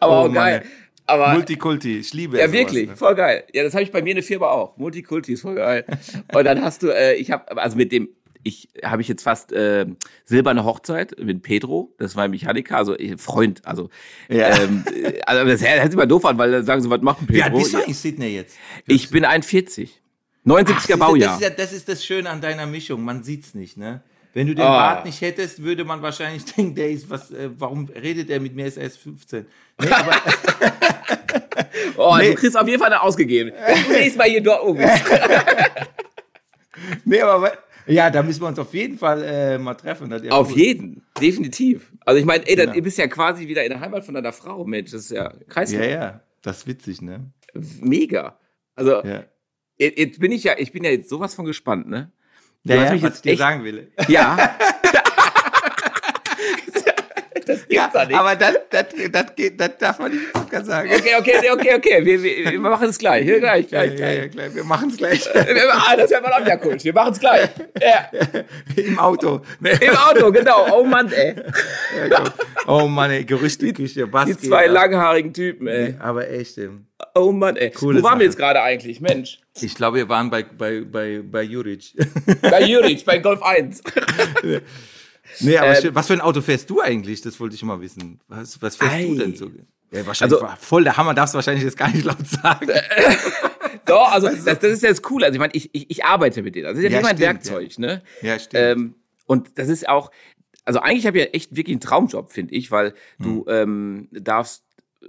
Aber Oh, auch geil. Mann, Aber Multikulti, ich liebe Ja, sowas, wirklich, ne? voll geil. Ja, das habe ich bei mir in der Firma auch. Multikulti ist voll geil. Und dann hast du, äh, ich habe, also mit dem, ich habe ich jetzt fast äh, silberne Hochzeit mit Pedro, das war ein Mechaniker, also äh, Freund, also, Ja. ähm, äh, also das hört sich mal doof an, weil dann sagen sie, was macht ein Pedro? bist du eigentlich, Sydney, jetzt? ich bin 41. Ach, 79er siehste, Baujahr. Das ist, ja, das ist das Schöne an deiner Mischung, man sieht's nicht, ne? Wenn du den Ah. Bart nicht hättest, würde man wahrscheinlich denken, der ist was, äh, warum redet er mit mir, ist er erst 15. Nee, aber, oh, nee. du kriegst auf jeden Fall eine ausgegeben. Nächstes Mal hier dort oben nee, aber ja, da müssen wir uns auf jeden Fall äh, mal treffen. Auf cool. jeden, definitiv. Also ich meine, ey, Genau. du bist ja quasi wieder in der Heimat von deiner Frau, Mensch, das ist ja Kreislauf. Ja, ja, das ist witzig, ne? Mega. Also Ja. Jetzt bin ich ja, ich bin ja jetzt sowas von gespannt, ne? Ja, hast ja, mich was jetzt ich dir echt- sagen will. Ja. das Ja, doch nicht. aber das, das, das, geht, das darf man nicht Zucker sagen. Okay, okay, okay, okay. Wir, wir, wir machen es gleich. Hier, gleich, Ja, gleich, ja, ja, gleich. klar, wir machen es gleich. Ah, das wäre mal auch wieder cool. Wir machen es gleich. Ja. Im Auto. Im Auto, genau. Oh Mann, ey. Ja, oh Mann, ey, Gerüchteküche, was Die zwei langhaarigen Typen, ey. Aber echt, ähm, Oh Mann, ey. Coole Wo waren wir Sache. jetzt gerade eigentlich? Mensch. ich glaube, wir waren bei, bei, bei, bei Juric. Bei Juric, bei Golf 1. nee, aber Ähm, was für ein Auto fährst du eigentlich? Das wollte ich mal wissen. Was, was fährst Ei. du denn so? Ja, wahrscheinlich Also- war voll der Hammer, darfst du wahrscheinlich jetzt gar nicht laut sagen. Doch, also das, das ist jetzt cool. Also ich meine, ich, ich, ich arbeite mit denen. Das ist ja, Ja, nicht mein Werkzeug, ne? Ja, stimmt. Ähm, und das ist auch, also eigentlich habe ich ja echt wirklich einen Traumjob, finde ich, weil Hm. du ähm, darfst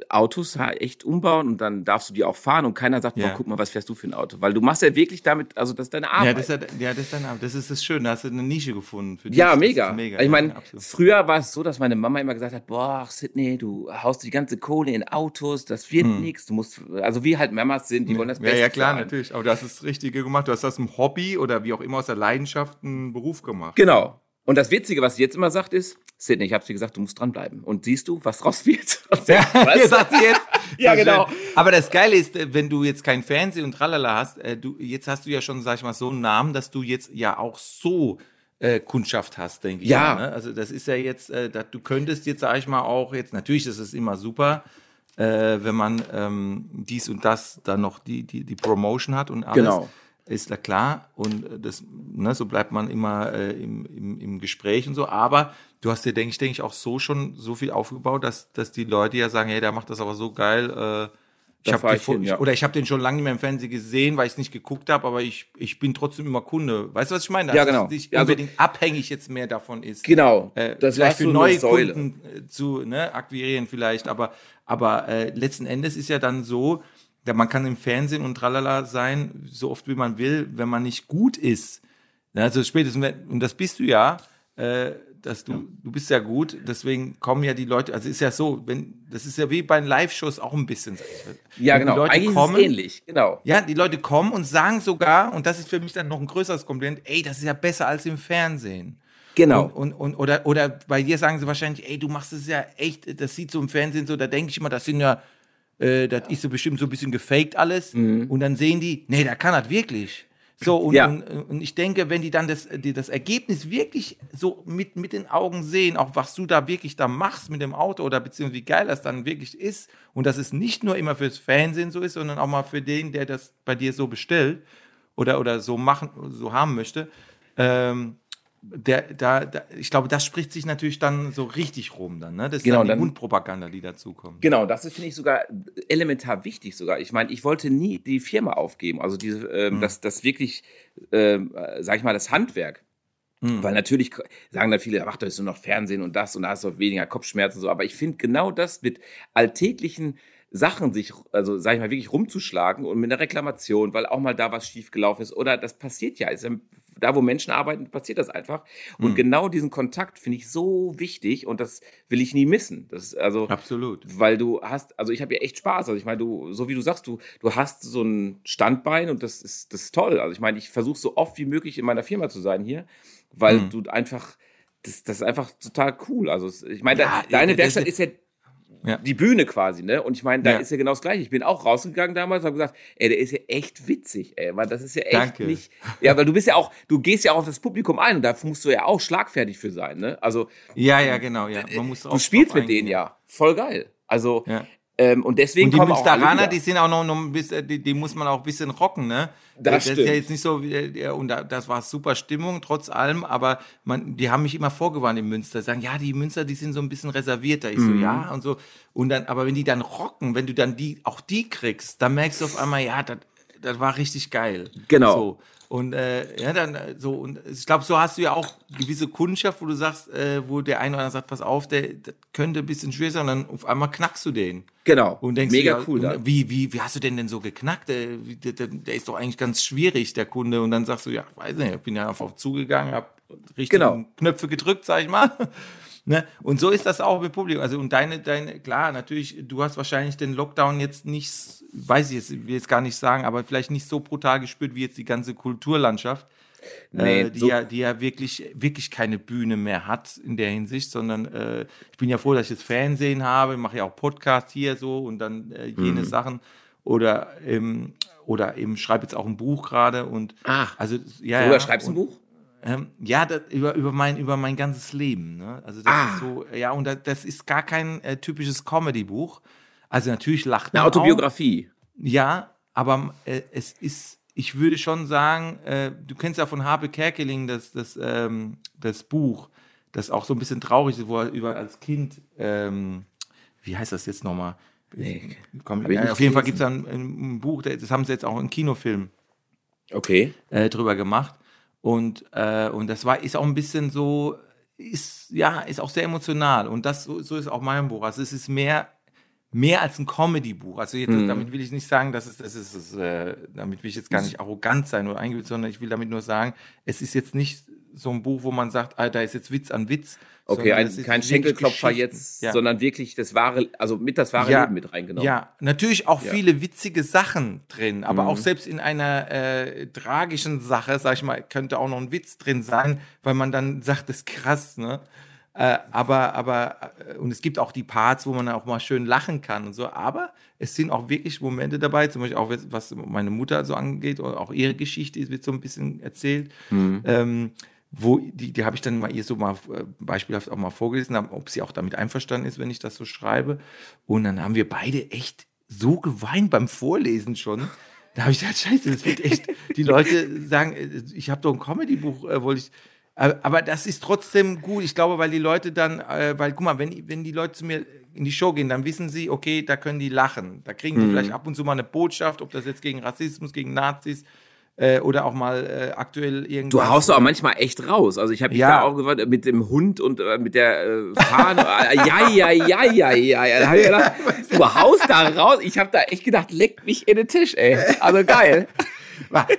Autos echt umbauen und dann darfst du die auch fahren und keiner sagt, Ja. boah, guck mal, was fährst du für ein Auto? Weil du machst ja wirklich damit, also das ist deine Arbeit. Ja, das ist, ja, das ist dann, das ist das Schöne. Da hast du eine Nische gefunden. Für dich. Ja, Das mega. mega. Ich meine, Ja, früher war es so, dass meine Mama immer gesagt hat, boah, Sydney, du haust die ganze Kohle in Autos, das wird nichts. Du musst, also wie halt Mamas sind, die wollen das Hm. ja, Beste ja, klar, einen. natürlich. Aber du hast das Richtige gemacht. Du hast aus dem Hobby oder wie auch immer aus der Leidenschaft einen Beruf gemacht. Genau. Und das Witzige, was sie jetzt immer sagt, ist, Sydney, ich hab's dir gesagt, du musst dranbleiben. Und siehst du, was draus wird? Ja, Was? sagt sie jetzt. Ja, genau. Aber das Geile ist, äh, wenn du jetzt kein Fernsehen und tralala hast, äh, du, jetzt hast du ja schon, sag ich mal, so einen Namen, dass du jetzt ja auch so äh, Kundschaft hast, denke ich. Ja. mal, Ne? Also das ist ja jetzt, äh, dass du könntest jetzt, sag ich mal, auch jetzt, natürlich ist es immer super, äh, wenn man ähm, dies und das dann noch die, die, die Promotion hat und alles. Genau. Ist da klar und äh, das, ne, so bleibt man immer äh, im, im, im Gespräch und so. Aber du hast dir, denke ich, denke ich, auch so schon so viel aufgebaut, dass, dass die Leute ja sagen, hey, der macht das aber so geil. Äh, ich Da hab fahr die ich vor- hin, ja. Oder ich habe den schon lange nicht mehr im Fernsehen gesehen, weil ich es nicht geguckt habe, aber ich, ich bin trotzdem immer Kunde. Weißt du, was ich meine? Ja, Dass genau. es nicht Ja, also- unbedingt abhängig jetzt mehr davon ist. Genau. Äh, das vielleicht für neue Säule. Kunden äh, zu ne, akquirieren vielleicht, aber, aber äh, letzten Endes ist ja dann so, ja, man kann im Fernsehen und tralala sein, so oft wie man will, wenn man nicht gut ist. Ja, Also spätestens, und das bist du ja, äh, dass du, du bist ja gut, deswegen kommen ja die Leute, also ist ja so, wenn, das ist ja wie bei Live-Shows auch ein bisschen. Ja, Wenn die genau. Leute Eigentlich kommen, ähnlich. Genau. ja, die Leute kommen und sagen sogar, und das ist für mich dann noch ein größeres Kompliment, ey, das ist ja besser als im Fernsehen. Genau. Und, und, und, oder, oder bei dir sagen sie wahrscheinlich, ey, du machst es ja echt, das sieht so im Fernsehen so, da denke ich immer, das sind ja, äh, das ist so bestimmt so ein bisschen gefaked alles. Und dann sehen die, nee, der kann das wirklich. So, und. Ja. und, und ich denke, wenn die dann das, die, das Ergebnis wirklich so mit, mit den Augen sehen, auch was du da wirklich da machst mit dem Auto oder beziehungsweise wie geil das dann wirklich ist und dass es nicht nur immer fürs Fernsehen so ist, sondern auch mal für den, der das bei dir so bestellt oder, oder so machen, so haben möchte, ähm, der, da, da, ich glaube, das spricht sich natürlich dann so richtig rum dann, ne? Das ist Genau, dann die dann- Mundpropaganda, die dazukommt. Genau, das ist, finde ich, sogar elementar wichtig sogar. Ich meine, ich wollte nie die Firma aufgeben, also diese, ähm, das, das wirklich, ähm, äh, sag ich mal, das Handwerk. Weil natürlich sagen da viele, ach, da ist nur noch Fernsehen und das und da hast du weniger Kopfschmerzen und so. Aber ich finde genau das mit alltäglichen Sachen sich, also sag ich mal, wirklich rumzuschlagen und mit einer Reklamation, weil auch mal da was schiefgelaufen ist. Oder das passiert ja. Ist ja da, wo Menschen arbeiten, passiert das einfach. Und genau diesen Kontakt finde ich so wichtig und das will ich nie missen. Das ist also Absolut. weil du hast, also ich habe ja echt Spaß. Also ich meine, du, so wie du sagst, du, du hast so ein Standbein und das ist, das ist toll. Also ich meine, ich versuche so oft wie möglich in meiner Firma zu sein hier, weil Mhm. du einfach, das, das ist einfach total cool. Also ich meine, Ja, de- deine Werkstatt ist ja Ja. die Bühne quasi, ne? Und ich meine, da Ja. ist ja genau das Gleiche. Ich bin auch rausgegangen damals und habe gesagt, ey, der ist ja echt witzig, ey, weil das ist ja echt Danke. nicht. Ja, weil du bist ja auch, du gehst ja auch auf das Publikum ein und da musst du ja auch schlagfertig für sein, ne? Also Ja, ja, genau, ja. Man muss du drauf- spielst mit denen ja. Voll geil. Also, Ja. Ähm, und deswegen Und die kommen Münsteraner, die sind auch noch, noch ein bisschen, die, die muss man auch ein bisschen rocken, ne? Das ist stimmt. ja jetzt nicht so, wie, und da, das war super Stimmung, trotz allem, aber man, die haben mich immer vorgewarnt in Münster, sagen, ja, die Münster, die sind so ein bisschen reservierter. Ich Mhm. so, ja, und so. Und dann, aber wenn die dann rocken, wenn du dann die, auch die kriegst, dann merkst du auf einmal, ja, das, das war richtig geil. Genau. So. Und äh, ja, dann äh, so, und ich glaube, so hast du ja auch gewisse Kundschaft, wo du sagst, äh, wo der eine oder andere sagt, pass auf, der, das könnte ein bisschen schwer sein, und dann auf einmal knackst du den. Genau. Und denkst Mega ja, cool. und Da. Wie, wie, wie hast du denn denn so geknackt? Der, wie- der, der, der ist doch eigentlich ganz schwierig, der Kunde. Und dann sagst du, ja, weiß nicht, ich bin ja einfach zugegangen, hab richtig Genau. Knöpfe gedrückt, sag ich mal. Ne? Und so ist das auch mit Publikum. Also, und deine, deine, klar, natürlich, du hast wahrscheinlich den Lockdown jetzt nicht, weiß ich jetzt, will jetzt gar nicht sagen, aber vielleicht nicht so brutal gespürt wie jetzt die ganze Kulturlandschaft. Nee, äh, die, so- ja, die ja wirklich, wirklich keine Bühne mehr hat in der Hinsicht, sondern äh, ich bin ja froh, dass ich jetzt Fernsehen habe, mache ja auch Podcast hier so und dann äh, jene Mhm. Sachen oder ähm, oder eben schreibe jetzt auch ein Buch gerade und Ah. also ja, ja, schreibst du ein Buch? Ähm, ja, das, über, über, mein, über mein ganzes Leben. Ne? Also das Ah. ist so, ja, und das, das ist gar kein äh, typisches Comedy-Buch. Also natürlich lacht Eine man auch. Autobiografie. Ja, aber äh, es ist, ich würde schon sagen, äh, du kennst ja von Habe Kerkeling das, das, ähm, das Buch, das auch so ein bisschen traurig ist, wo er über als Kind, ähm, wie heißt das jetzt nochmal? Nee, Komm, ja, auf jeden Fall gibt es ein, ein Buch, das haben sie jetzt auch einen Kinofilm Okay. äh, drüber gemacht. Und, äh, und das war, ist auch ein bisschen so, ist, ja, ist auch sehr emotional. Und das, so, so ist auch mein Buch. Also es ist mehr, mehr als ein Comedy-Buch. Also jetzt, Mhm. damit will ich nicht sagen, dass es, das ist, äh, damit will ich jetzt gar nicht arrogant sein oder eingebildet, sondern ich will damit nur sagen, es ist jetzt nicht so ein Buch, wo man sagt, ah, da ist jetzt Witz an Witz. Okay, ein, kein Schenkelklopfer jetzt, Ja. sondern wirklich das wahre, also mit das wahre Ja, Leben mit reingenommen. Ja, natürlich auch Ja. viele witzige Sachen drin, aber Mhm. auch selbst in einer äh, tragischen Sache, sag ich mal, könnte auch noch ein Witz drin sein, weil man dann sagt, das ist krass, ne? Äh, aber, aber, äh, und es gibt auch die Parts, wo man auch mal schön lachen kann und so, aber es sind auch wirklich Momente dabei, zum Beispiel auch was meine Mutter so angeht, oder auch ihre Geschichte wird so ein bisschen erzählt. Ähm, wo die, die habe ich dann mal ihr so mal äh, beispielhaft auch mal vorgelesen, ob sie auch damit einverstanden ist, wenn ich das so schreibe. Und dann haben wir beide echt so geweint beim Vorlesen schon. Da habe ich gedacht, scheiße, das wird echt, die Leute sagen, äh, ich habe doch ein Comedy-Buch, äh, wollte ich. Aber aber das ist trotzdem gut. Ich glaube, weil die Leute dann, äh, weil, guck mal, wenn, wenn die Leute zu mir in die Show gehen, dann wissen sie, okay, da können die lachen. Da kriegen die vielleicht ab und zu mal eine Botschaft, ob das jetzt gegen Rassismus, gegen Nazis äh, oder auch mal äh, aktuell irgendwas. Du haust auch manchmal echt raus. Also ich habe mich Ja. da auch gewartet mit dem Hund und äh, mit der äh, Fahne. Äh, ja, ja, ja, ja, ja. ja. Da hab ich gedacht, du haust da raus. Ich habe da echt gedacht, leck mich in den Tisch, ey. Also geil.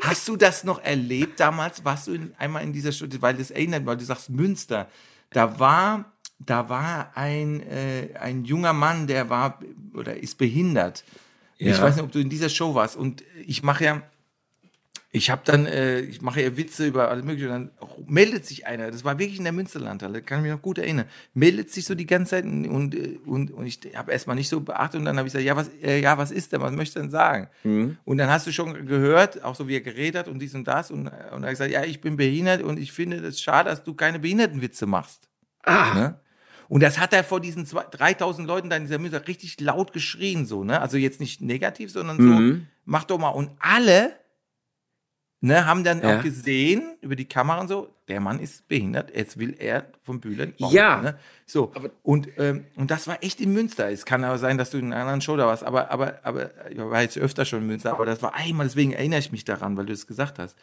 Hast du das noch erlebt damals? Warst du in, einmal in dieser Stunde, weil das erinnert, weil du sagst Münster, da war, da war ein, äh, ein junger Mann, der war oder ist behindert. Ich Ja. weiß nicht, ob du in dieser Show warst. Und ich mache ja, ich habe dann, äh, ich mache ja Witze über alles Mögliche. Und dann meldet sich einer, das war wirklich in der Münsterlandhalle, kann ich mich noch gut erinnern, meldet sich so die ganze Zeit und, und, und, ich habe erstmal nicht so beachtet und dann habe ich gesagt, ja, was, äh, ja, was ist denn, was möchtest du denn sagen? Und dann hast du schon gehört, auch so wie er geredet hat und dies und das und, und er hat gesagt, ja, ich bin behindert und ich finde es schade, dass du keine Behindertenwitze machst. Ah, Ne? Und das hat er vor diesen zwei, 3000 Leuten da in dieser Münster richtig laut geschrien, so, ne? Also jetzt nicht negativ, sondern so, Mhm. mach doch mal. Und alle, ne, haben dann Ja. auch gesehen, über die Kamera und so, der Mann ist behindert, jetzt will er vom Bühlen. bauen, Ja. Ne? So, und, ähm, und das war echt in Münster. Es kann aber sein, dass du in einer anderen Show da warst, aber, aber, aber ich war jetzt öfter schon in Münster, aber das war einmal, deswegen erinnere ich mich daran, weil du es gesagt hast.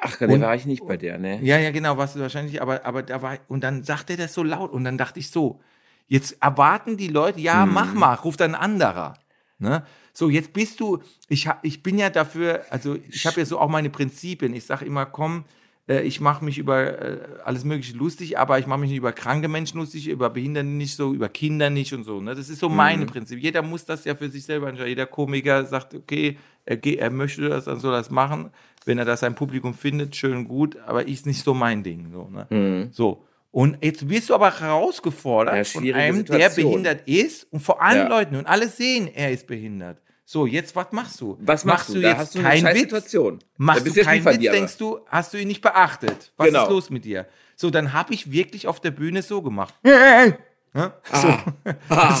Ach, da war ich nicht bei der, ne? Ja, ja, genau, warst du wahrscheinlich, aber, aber da war, und dann sagte er das so laut und dann dachte ich so, jetzt erwarten die Leute, ja, Mhm. mach mal, ruft ein anderer. Ne? So, jetzt bist du, ich, hab, ich bin ja dafür, also ich habe ja so auch meine Prinzipien. Ich sage immer, komm, äh, ich mache mich über äh, alles Mögliche lustig, aber ich mache mich nicht über kranke Menschen lustig, über Behinderte nicht so, über Kinder nicht und so. Ne? Das ist so meine Mhm. Prinzip. Jeder muss das ja für sich selber entscheiden. Jeder Komiker sagt, okay, er, er möchte das, dann soll er das machen. Wenn er das sein Publikum findet, schön gut, aber ist nicht so mein Ding. So, ne? so. Und jetzt wirst du aber herausgefordert Ja, von einem, der Situation. behindert ist und vor allen Ja. Leuten und alle sehen, er ist behindert. So, jetzt was machst du? Was machst, du? Da hast du eine? Situation. Machst du jetzt ein keinen Witz, Verlierer. denkst du, hast du ihn nicht beachtet? Was Genau. ist los mit dir? So, dann habe ich wirklich auf der Bühne so gemacht. Ja? So,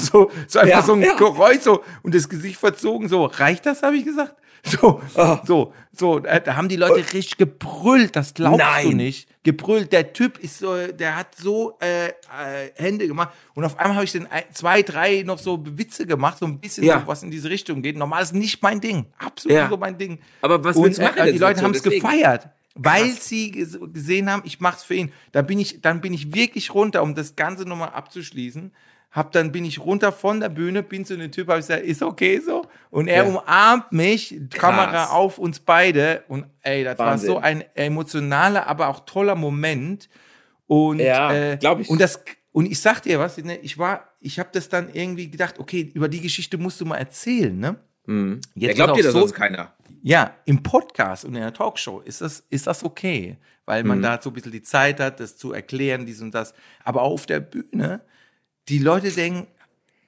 so, so einfach Ah. Ja, so ein ja. Geräusch so und das Gesicht verzogen. So, reicht das, habe ich gesagt? So, Ah. so, so, äh, da haben die Leute richtig gebrüllt, das glaubst du Nein. nicht. Gebrüllt, der Typ ist so, der hat so äh, äh, Hände gemacht und auf einmal habe ich dann zwei, drei noch so Witze gemacht, so ein bisschen Ja. so, was in diese Richtung geht. Normal ist nicht mein Ding, absolut Ja. so mein Ding. Aber was und, du machen äh, Die Leute haben es gefeiert. Weil Krass. sie ges- gesehen haben, ich mach's für ihn. Da bin ich, dann bin ich wirklich runter, um das Ganze nochmal abzuschließen. Hab dann bin ich runter von der Bühne, bin zu dem Typ, habe gesagt, ist okay so. Und er Ja. umarmt mich, Kamera auf uns beide. Und ey, das Wahnsinn. war so ein emotionaler, aber auch toller Moment. Und, Ja, äh, glaub ich. Und das, und ich sag dir was, ne, ich war, ich habe das dann irgendwie gedacht, okay, über die Geschichte musst du mal erzählen, ne? Mhm. Jetzt glaubt auch dir das so- sonst keiner. Ja, im Podcast und in der Talkshow ist das, ist das okay, weil Mhm. man da so ein bisschen die Zeit hat, das zu erklären, dies und das. Aber auf der Bühne, die Leute denken,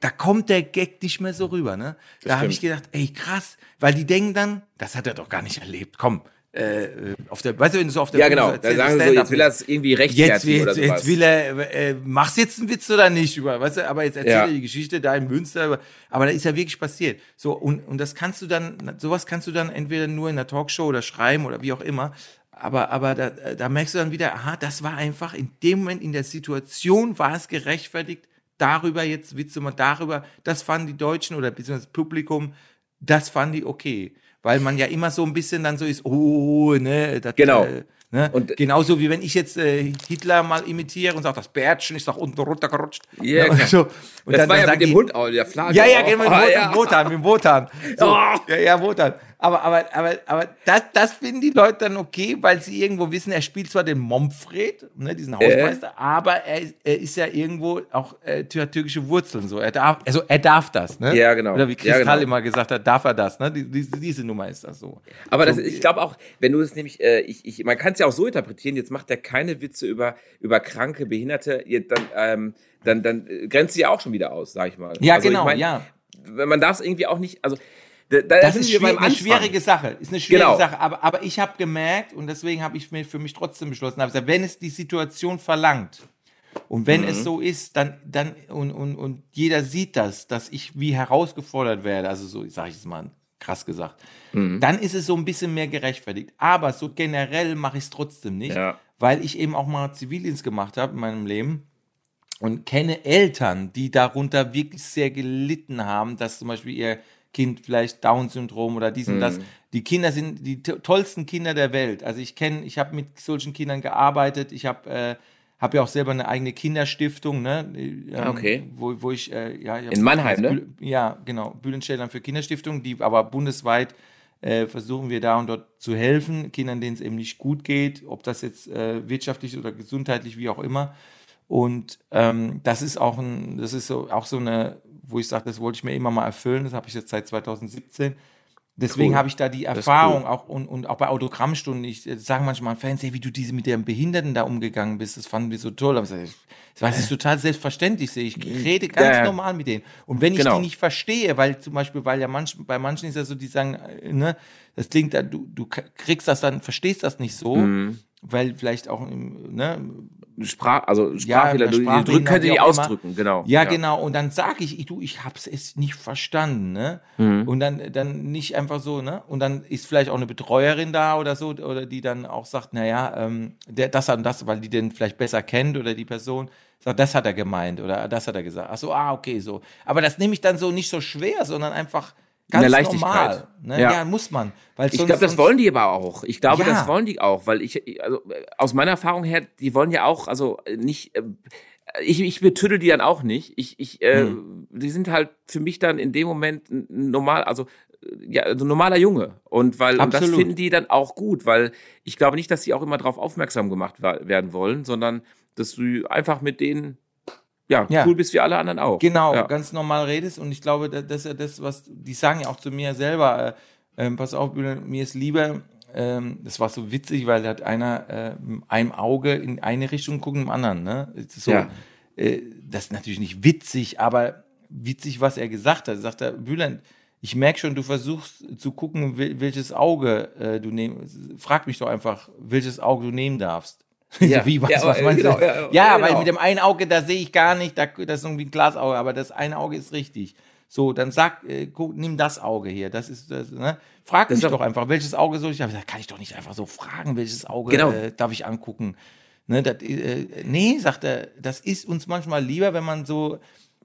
da kommt der Gag nicht mehr so rüber. Ne? Da habe ich gedacht, ey, krass, weil die denken dann, das hat er doch gar nicht erlebt. Komm, äh, auf der, weißt du, wenn du so auf der Ja, Bühne genau. Da sagen sie so, jetzt will er es irgendwie Jetzt, rechtfertigen oder jetzt, sowas. jetzt will er, äh, machst jetzt einen Witz oder nicht über, weißt du, aber jetzt erzählt Ja. die Geschichte da in Münster, aber da ist ja wirklich passiert. So, und, und das kannst du dann, sowas kannst du dann entweder nur in der Talkshow oder schreiben oder wie auch immer, aber, aber da, da merkst du dann wieder, aha, das war einfach in dem Moment in der Situation war es gerechtfertigt, darüber jetzt Witze machen, darüber, das fanden die Deutschen oder beziehungsweise das Publikum, das fanden die okay. weil man ja immer so ein bisschen dann so ist, oh, ne, das, Genau. Äh, ne? Und- genauso wie wenn ich jetzt äh, Hitler mal imitiere und sage, das Bärtchen ist nach unten runtergerutscht. Ja, und klar. so. Und das dann- war dann ja mit dem die- Hund auch, der Flagge. ja, ja, genau, mit Ah, Wotan, ja. mit Wotan, mit Wotan. So, Oh. Ja, ja, Wotan. Aber, aber, aber, aber das, das finden die Leute dann okay, weil sie irgendwo wissen, er spielt zwar den Momfred, ne, diesen Hausmeister, aber er, ist- er ist ja irgendwo auch äh, tür- türkische Wurzeln. So. Er darf, also er darf das, ne? Ja, genau. Oder wie Ja, Kristall genau. immer gesagt hat, darf er das, ne? Die, diese, diese Nummer ist das so. Aber das, So, ich glaube auch, wenn du es nämlich, äh, ich, ich, man kann es ja auch so interpretieren, jetzt macht er keine Witze über, über kranke, Behinderte, dann, ähm, dann, dann äh, grenzt sie ja auch schon wieder aus, sag ich mal. Ja, Also, genau, ich mein, ja. Man darf es irgendwie auch nicht, also da, da Das ist eine schwierige Sache. Ist eine schwierige Genau. Sache. Aber, aber ich habe gemerkt, und deswegen habe ich mir für mich trotzdem beschlossen, gesagt, wenn es die Situation verlangt und wenn Mhm. es so ist, dann, dann und, und, und jeder sieht das, dass ich wie herausgefordert werde, also so sage ich es mal krass gesagt, Mhm. dann ist es so ein bisschen mehr gerechtfertigt. Aber so generell mache ich es trotzdem nicht, Ja. weil ich eben auch mal Zivildienst gemacht habe in meinem Leben und kenne Eltern, die darunter wirklich sehr gelitten haben, dass zum Beispiel ihr Kind vielleicht Down-Syndrom oder dies und das. Die Kinder sind die to- tollsten Kinder der Welt. Also ich kenne, ich habe mit solchen Kindern gearbeitet. Ich habe äh, hab ja auch selber eine eigene Kinderstiftung, ne? Ähm, Okay. Wo, wo ich, äh, ja, ich In Mannheim, ne? Ja, genau. Bühlenstellern für Kinderstiftung, die aber bundesweit äh, versuchen wir da und dort zu helfen, Kindern, denen es eben nicht gut geht, ob das jetzt äh, wirtschaftlich oder gesundheitlich, wie auch immer. Und ähm, das ist auch ein, das ist so auch so eine, wo ich sage, das wollte ich mir immer mal erfüllen. Das habe ich jetzt seit 2017. Deswegen Cool. habe ich da die ist Erfahrung cool. auch und, und auch bei Autogrammstunden. Ich äh, sagen manchmal Fans, hey, wie du diese mit den Behinderten da umgegangen bist, das fanden wir so toll. Aber ich Das weiß ich total selbstverständlich. Ich rede ganz Ja, ja. normal mit denen. Und wenn ich Genau. die nicht verstehe, weil zum Beispiel, weil ja manch, bei manchen ist ja so, die sagen, äh, ne, das klingt, da, du, du kriegst das dann, verstehst das nicht so, Mhm. weil vielleicht auch ne, Sprach, also Ja, Sprachfehler, bei du, Sprachfehlern, drücken auch immer. ausdrücken, genau. Ja, genau. Und dann sage ich, ich, du, ich hab's es nicht verstanden, ne? Mhm. Und dann, dann nicht einfach so, ne? Und dann ist vielleicht auch eine Betreuerin da oder so, oder die dann auch sagt, naja, ähm, der, das hat und das, weil die den vielleicht besser kennt oder die Person sagt, das hat er gemeint oder das hat er gesagt. Ach so, ah, okay, so. Aber das nehme ich dann so nicht so schwer, sondern einfach ganz der Leichtigkeit. normal. Ne? Ja. Ja. muss man. Weil Ich glaube, das wollen die aber auch. Ich glaube, Ja. das wollen die auch, weil ich, also äh, aus meiner Erfahrung her, die wollen ja auch, also äh, nicht, äh, ich, ich betüdel die dann auch nicht. Ich, ich, äh, Hm. die sind halt für mich dann in dem Moment normal, also äh, ja, also normaler Junge. Und weil und das finden die dann auch gut, weil ich glaube nicht, dass sie auch immer darauf aufmerksam gemacht werden wollen, sondern dass du einfach mit denen ja, Ja. cool bist wie alle anderen auch. Genau, Ja. ganz normal redest und ich glaube, da- das ist ja das, was die sagen ja auch zu mir selber. Äh, ähm, pass auf, mir ist lieber. Ähm, das war so witzig, weil da hat einer äh, mit einem Auge in eine Richtung guckt, im anderen. Ne? So, Ja. äh, das ist natürlich nicht witzig, aber witzig, was er gesagt hat. Sagt er, Bülent, ich merke schon, du versuchst zu gucken, wel- welches Auge äh, du nehmen. Frag mich doch einfach, welches Auge du nehmen darfst. Ja. Wie, was, Ja, was meinst genau, du? ja, Ja, ja, weil genau. mit dem einen Auge, da sehe ich gar nicht, da, das ist irgendwie ein Glasauge, aber das eine Auge ist richtig. So, dann sag, äh, guck, nimm das Auge hier. Das ist das, ne? Frag Das mich doch einfach, welches Auge soll ich haben? Da kann ich doch nicht einfach so fragen, welches Auge Genau. äh, darf ich angucken. Ne, das, äh, nee, sagt er, das ist uns manchmal lieber, wenn man so,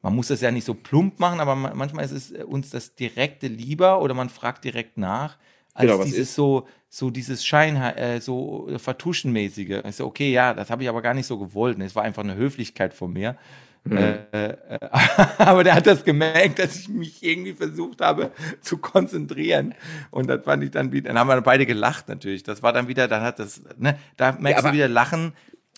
man muss das ja nicht so plump machen, aber man, manchmal ist es äh, uns das Direkte lieber oder man fragt direkt nach, als Genau, dieses ist? so, so dieses Schein, äh, so Vertuschenmäßige. Ich so, okay, ja, das habe ich aber gar nicht so gewollt. Es war einfach eine Höflichkeit von mir. Mhm. Äh, äh, aber der hat das gemerkt, dass ich mich irgendwie versucht habe zu konzentrieren. Und das fand ich dann wieder, dann haben wir beide gelacht natürlich. Das war dann wieder, dann hat das, ne, da merkst aber- du wieder, Lachen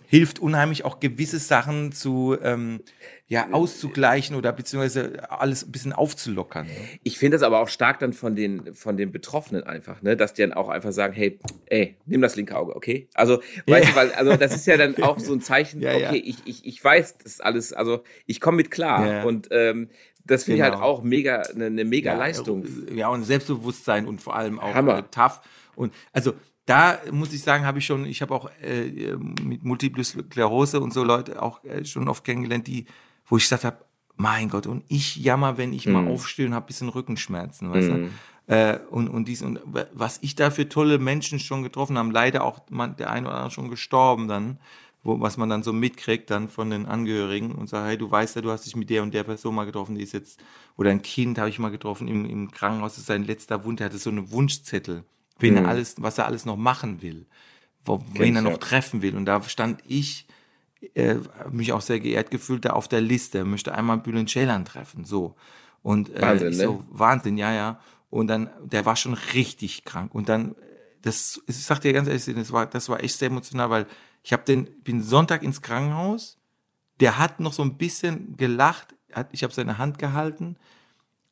hilft unheimlich auch gewisse Sachen zu, ähm, ja, auszugleichen oder beziehungsweise alles ein bisschen aufzulockern. ne? Ich finde das aber auch stark dann von den, von den Betroffenen einfach, ne, dass die dann auch einfach sagen, hey, ey, nimm das linke Auge, okay? Also, weißt du, weil, also das ist ja dann auch so ein Zeichen, Ja, okay, ja. ich, ich, ich weiß das alles, also ich komme mit klar. Ja. Und ähm, das finde ich halt Genau. auch mega, eine, eine mega Leistung. Ja, und Selbstbewusstsein und vor allem auch Hammer. äh, tough. Und also da muss ich sagen, habe ich schon, ich habe auch äh, mit Multiple Sklerose und so Leute auch äh, schon oft kennengelernt, die, wo ich gesagt habe, mein Gott, und ich jammer, wenn ich Mhm. mal aufstehe und habe ein bisschen Rückenschmerzen, weißt du? Äh, und, und dies und was ich da für tolle Menschen schon getroffen haben, leider auch man, der eine oder andere schon gestorben dann, wo, was man dann so mitkriegt dann von den Angehörigen und sagt, hey, du weißt ja, du hast dich mit der und der Person mal getroffen, die ist jetzt, oder ein Kind habe ich mal getroffen im, im Krankenhaus, das ist sein letzter Wunsch, er hatte so einen Wunschzettel, wen Mhm. er alles, was er alles noch machen will, wo, wen er noch ja. treffen will. Und da stand ich, äh, mich auch sehr geehrt gefühlt, da auf der Liste, möchte einmal Bülent Ceylan treffen, so. Und äh, Wahnsinn, ne? so, Wahnsinn, ja, ja. Und dann, der war schon richtig krank. Und dann, das, ich sag dir ganz ehrlich, das war, das war echt sehr emotional, weil ich habe den, bin Sonntag ins Krankenhaus, der hat noch so ein bisschen gelacht, hat, ich habe seine Hand gehalten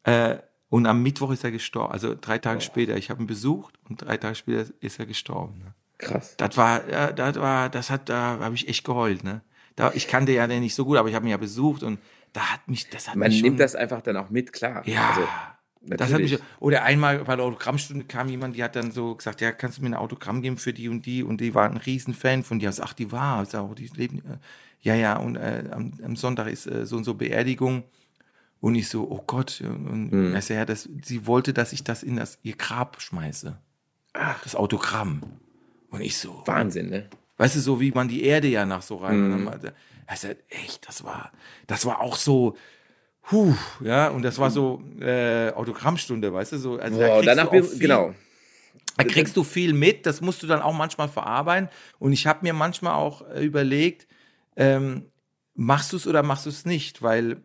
äh, und am Mittwoch ist er gestorben, also drei Tage später. Ich habe ihn besucht und drei Tage später ist er gestorben. Ne? Krass. Das war, das war, das hat, da habe ich echt geheult. Ne? Da, ich kannte ja den nicht so gut, aber ich habe ihn ja besucht und da hat mich, das hat Man mich schon, nimmt das einfach dann auch mit, klar. ja. Also, das hat mich, oder einmal bei der Autogrammstunde kam jemand, die hat dann so gesagt, ja, kannst du mir ein Autogramm geben für die und die? Und die war ein Riesenfan von dir. Ich sag, ach, die war, ich sag, oh, die leben, äh, ja, ja, und äh, am, am Sonntag ist äh, so und so Beerdigung. Und ich so, oh Gott, und Hm. er ja, das, sie wollte, dass ich das in das, ihr Grab schmeiße. Das Autogramm. Und ich so, Wahnsinn, ne? Weißt du, so wie man die Erde ja nach so rein. Mhm. Sagt, echt, das war, das war auch so, huh, ja, und das war so äh, Autogrammstunde, weißt du, so. Also da Boah, kriegst danach, wir- viel, genau. Da kriegst du viel mit, das musst du dann auch manchmal verarbeiten. Und ich habe mir manchmal auch äh, überlegt, ähm, machst du es oder machst du es nicht? Weil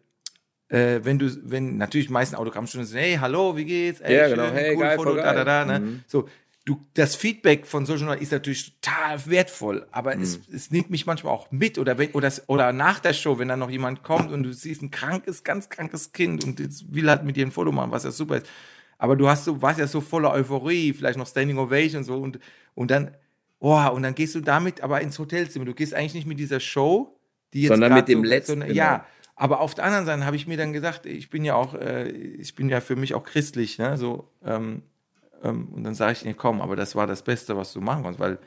äh, wenn du, wenn natürlich die meisten Autogrammstunden sind, hey, hallo, wie geht's? Ey, Ja, schön, genau, hey, cool, geil, Foto, da, da, da, ne? Mhm. So, du, das Feedback von solchen Leuten ist natürlich total wertvoll, aber es, Mhm. es nimmt mich manchmal auch mit oder wenn, oder, es- oder nach der Show, wenn dann noch jemand kommt und du siehst ein krankes, ganz krankes Kind und jetzt will halt mit dir ein Foto machen, was ja super ist. Aber du hast so, warst ja so voller Euphorie, vielleicht noch Standing Ovation und so und, und dann, oh, und dann gehst du damit aber ins Hotelzimmer. Du gehst eigentlich nicht mit dieser Show, die jetzt Sondern mit dem so, letzten, sondern- genau. Ja, aber auf der anderen Seite habe ich mir dann gesagt, ich bin ja auch, äh, ich bin ja für mich auch christlich, ne? So, ähm, ähm, und dann sage ich, nee, komm, aber das war das Beste, was du machen kannst, weil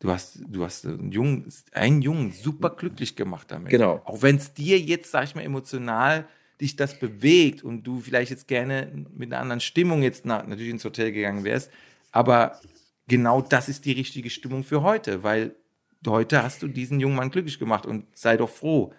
du hast, du hast einen Jungen, einen Jungen super glücklich gemacht damit. Genau. Auch wenn es dir jetzt, sag ich mal, emotional dich das bewegt und du vielleicht jetzt gerne mit einer anderen Stimmung jetzt nach, natürlich ins Hotel gegangen wärst, aber genau das ist die richtige Stimmung für heute, weil heute hast du diesen jungen Mann glücklich gemacht und sei doch froh.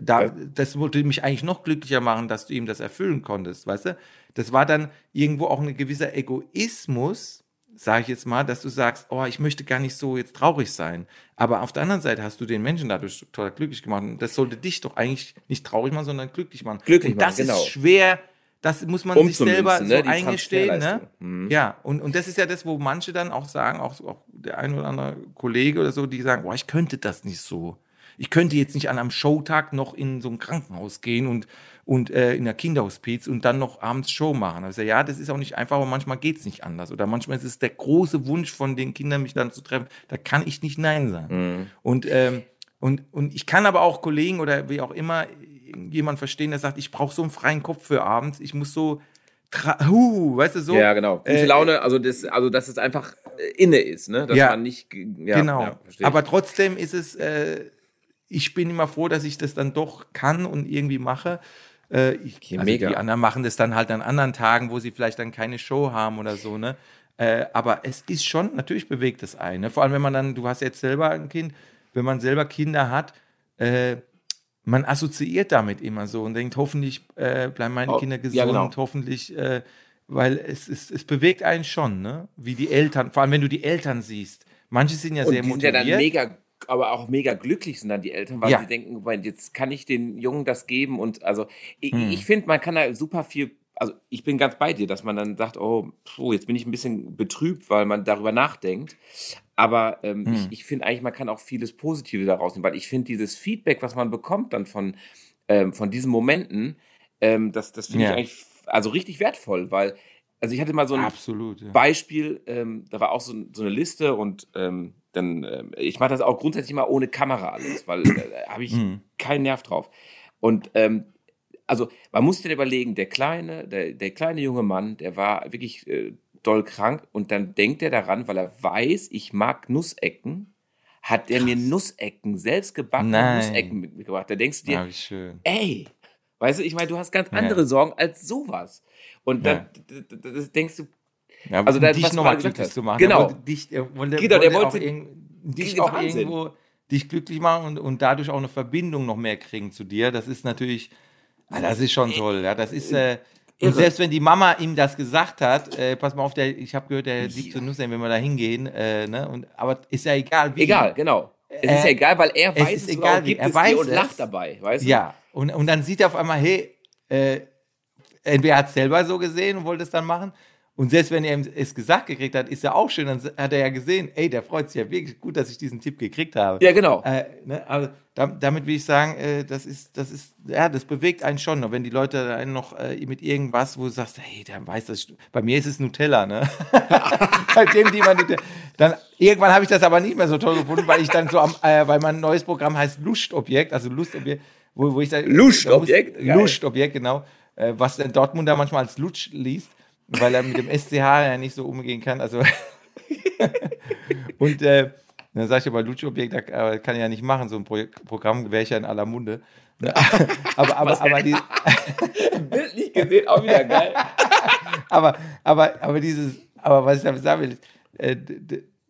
Da, das wollte mich eigentlich noch glücklicher machen, dass du ihm das erfüllen konntest, weißt du? Das war dann irgendwo auch ein gewisser Egoismus, sage ich jetzt mal, dass du sagst, oh, ich möchte gar nicht so jetzt traurig sein. Aber auf der anderen Seite hast du den Menschen dadurch total glücklich gemacht. Und das sollte dich doch eigentlich nicht traurig machen, sondern glücklich machen. Glücklich und das machen, genau. ist schwer, das muss man sich selber so ne, die eingestehen. Ne? Mhm. Ja, und, und das ist ja das, wo manche dann auch sagen, auch, auch der ein oder andere Kollege oder so, die sagen, boah, ich könnte das nicht so. Ich könnte jetzt nicht an einem Showtag noch in so ein Krankenhaus gehen und, und äh, in der Kinderhospiz und dann noch abends Show machen. Also ja, das ist auch nicht einfach, aber manchmal geht es nicht anders. Oder manchmal ist es der große Wunsch von den Kindern, mich dann zu treffen. Da kann ich nicht Nein sagen. Und, ähm, und, und ich kann aber auch Kollegen oder wie auch immer jemand verstehen, der sagt, ich brauche so einen freien Kopf für abends. Ich muss so, huh, weißt du, so. Ja, genau. Gute Äh, Laune, also das, also dass es einfach äh, inne ist, ne? Dass Ja. man nicht, ja, genau. ja. Aber trotzdem ist es, äh, ich bin immer froh, dass ich das dann doch kann und irgendwie mache. Äh, ich, Okay, also mega. Die anderen machen das dann halt an anderen Tagen, wo sie vielleicht dann keine Show haben oder so, ne? Äh, aber es ist schon, natürlich bewegt es einen. Ne? Vor allem, wenn man dann, du hast jetzt selber ein Kind, wenn man selber Kinder hat, äh, man assoziiert damit immer so und denkt, hoffentlich äh, bleiben meine Oh, Kinder ja, gesund, genau. hoffentlich, äh, weil es, es, es bewegt einen schon, ne? Wie die Eltern, vor allem wenn du die Eltern siehst. Manche sind ja und sehr die sind ja motiviert. dann mega, aber auch mega glücklich sind dann die Eltern, weil Ja. sie denken, jetzt kann ich den Jungen das geben und also ich, Hm. ich finde, man kann da super viel, also ich bin ganz bei dir, dass man dann sagt, oh, puh, jetzt bin ich ein bisschen betrübt, weil man darüber nachdenkt. Aber ähm, Hm. ich, ich finde eigentlich, man kann auch vieles Positives daraus nehmen, weil ich finde dieses Feedback, was man bekommt dann von, ähm, von diesen Momenten, ähm, das, das finde Ja. ich eigentlich also richtig wertvoll, weil also ich hatte mal so ein Absolut. Ja. Beispiel, ähm, da war auch so, so eine Liste und ähm, dann, ähm, ich mache das auch grundsätzlich mal ohne Kamera alles, weil äh, da habe ich Mhm. keinen Nerv drauf. Und ähm, also man muss sich dann überlegen, der kleine, der, der kleine junge Mann, der war wirklich äh, doll krank und dann denkt er daran, weil er weiß, ich mag Nussecken, hat er mir Nussecken, selbst gebackene. Nussecken mitgebracht. Da denkst du dir, Ja, schön. ey, weißt du, ich meine, du hast ganz Ja. andere Sorgen als sowas. Und Ja. dann d- denkst du, Ja, Also da- dich nochmal glücklich zu machen. Genau. Er wollte dich, er wollte, Genau, der auch, wollte- irgend- dich Wahnsinn. auch irgendwo dich glücklich machen und, und dadurch auch eine Verbindung noch mehr kriegen zu dir. Das ist natürlich, ah, das ist schon toll. Ja, das ist, äh, und selbst wenn die Mama ihm das gesagt hat, äh, pass mal auf, der, ich habe gehört, der liegt zu Nuss, wenn wir da hingehen, äh, ne? und, aber ist ja egal, wie. Egal, genau. Es ist Äh, ja egal, weil er es weiß ist es egal, gibt er es weiß und es. lacht dabei, weißt du? Ja, und, und dann sieht er auf einmal, hey, äh, entweder hat es selber so gesehen und wollte es dann machen. Und selbst wenn er es gesagt gekriegt hat, ist ja auch schön, dann hat er ja gesehen, ey, der freut sich ja wirklich gut, dass ich diesen Tipp gekriegt habe. Ja, genau. Äh, ne, da, damit will ich sagen, äh, das ist, das ist, ja, das bewegt einen schon. Und wenn die Leute einen noch äh, mit irgendwas, wo du sagst, hey, der weiß das, bei mir ist es Nutella, ne? bei dem, die man Nutella, dann irgendwann habe ich das aber nicht mehr so toll gefunden, weil ich dann so am, äh, weil mein neues Programm heißt Lustobjekt, also Lustobjekt, wo, wo ich da, Lustobjekt? da. Lustobjekt, genau, äh, was der Dortmunder manchmal als Lutsch liest, weil er mit dem SCH ja nicht so umgehen kann. Also und äh, dann sag ich aber, Lutsch-Objekt, da kann ich ja nicht machen, so ein Pro Programm wäre ich ja in aller Munde. Ne? aber, aber, aber, die, Bild nicht gesehen, auch wieder geil. aber, aber, aber dieses, aber was ich damit sagen will, äh,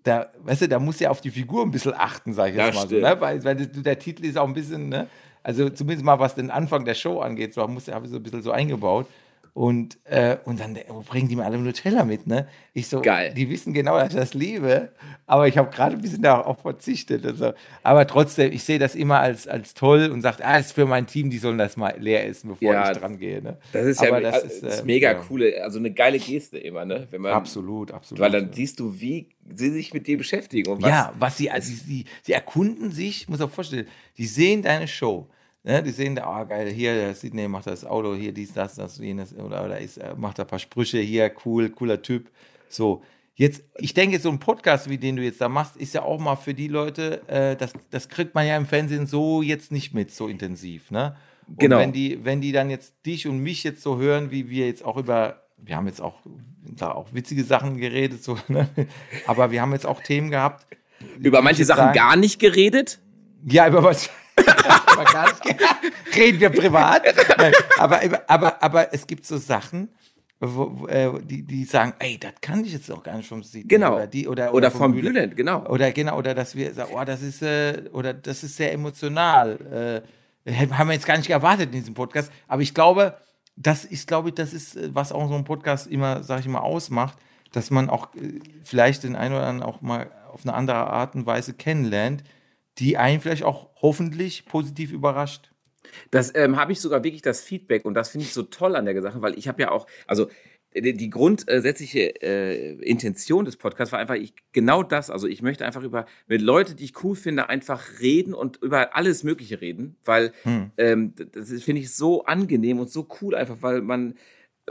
da, weißt du, da muss ja auf die Figur ein bisschen achten, sag ich jetzt Das mal so. Ne? Weil, weil der Titel ist auch ein bisschen, ne? also zumindest mal was den Anfang der Show angeht, so habe ich so ein bisschen so eingebaut. Und, äh, und dann äh, bringen die mir alle Nutella mit, ne? Ich so, Geil. die wissen genau, dass ich das liebe, aber ich habe gerade ein bisschen darauf verzichtet. Also. Aber trotzdem, ich sehe das immer als, als toll und sage, ah, das ist für mein Team, die sollen das mal leer essen, bevor Ja, ich dran gehe. Ne? Das ist Aber ja das das ist, ist, äh, mega ja. coole, also eine geile Geste immer, ne? Wenn man, Absolut, absolut. Weil dann siehst du, wie sie sich mit dir beschäftigen und was. ja, was sie, also sie, sie erkunden sich, muss auch vorstellen, die sehen deine Show. Ne, die sehen, da, ah geil, hier, der Sydney macht das Auto, hier dies, das, das, jenes, oder, oder ist, äh, macht da ein paar Sprüche, hier, cool, cooler Typ. So, jetzt, ich denke, so ein Podcast, wie den du jetzt da machst, ist ja auch mal für die Leute, äh, das, das kriegt man ja im Fernsehen so jetzt nicht mit, so intensiv, ne? Und Genau. wenn die, wenn die dann jetzt dich und mich jetzt so hören, wie wir jetzt auch über, wir haben jetzt auch, da auch witzige Sachen geredet, so, ne? aber wir haben jetzt auch Themen gehabt, Über manche Sachen sagen- gar nicht geredet. ja, über was? aber gar nicht. Reden wir privat. Nein, aber, aber, aber es gibt so Sachen, wo, wo, äh, die, die sagen, ey, das kann ich jetzt auch gar nicht vom Sieht. Genau. Oder, die, oder, Oder vom Bülent. Bülent, genau. Oder genau, oder dass wir sagen, oh, das ist, äh, oder das ist sehr emotional. Äh, haben wir jetzt gar nicht erwartet in diesem Podcast. Aber ich glaube, das ist, glaube ich, das ist, äh, was auch so ein Podcast immer, sag ich mal, ausmacht, dass man auch äh, vielleicht den einen oder anderen auch mal auf eine andere Art und Weise kennenlernt, die einen vielleicht auch hoffentlich positiv überrascht. Das ähm, habe ich sogar wirklich das Feedback und das finde ich so toll an der Sache, weil ich habe ja auch, also die, grundsätzliche äh, Intention des Podcasts war einfach ich, genau das. Also ich möchte einfach über mit Leuten, die ich cool finde, einfach reden und über alles Mögliche reden, weil Hm. ähm, das finde ich so angenehm und so cool einfach, weil man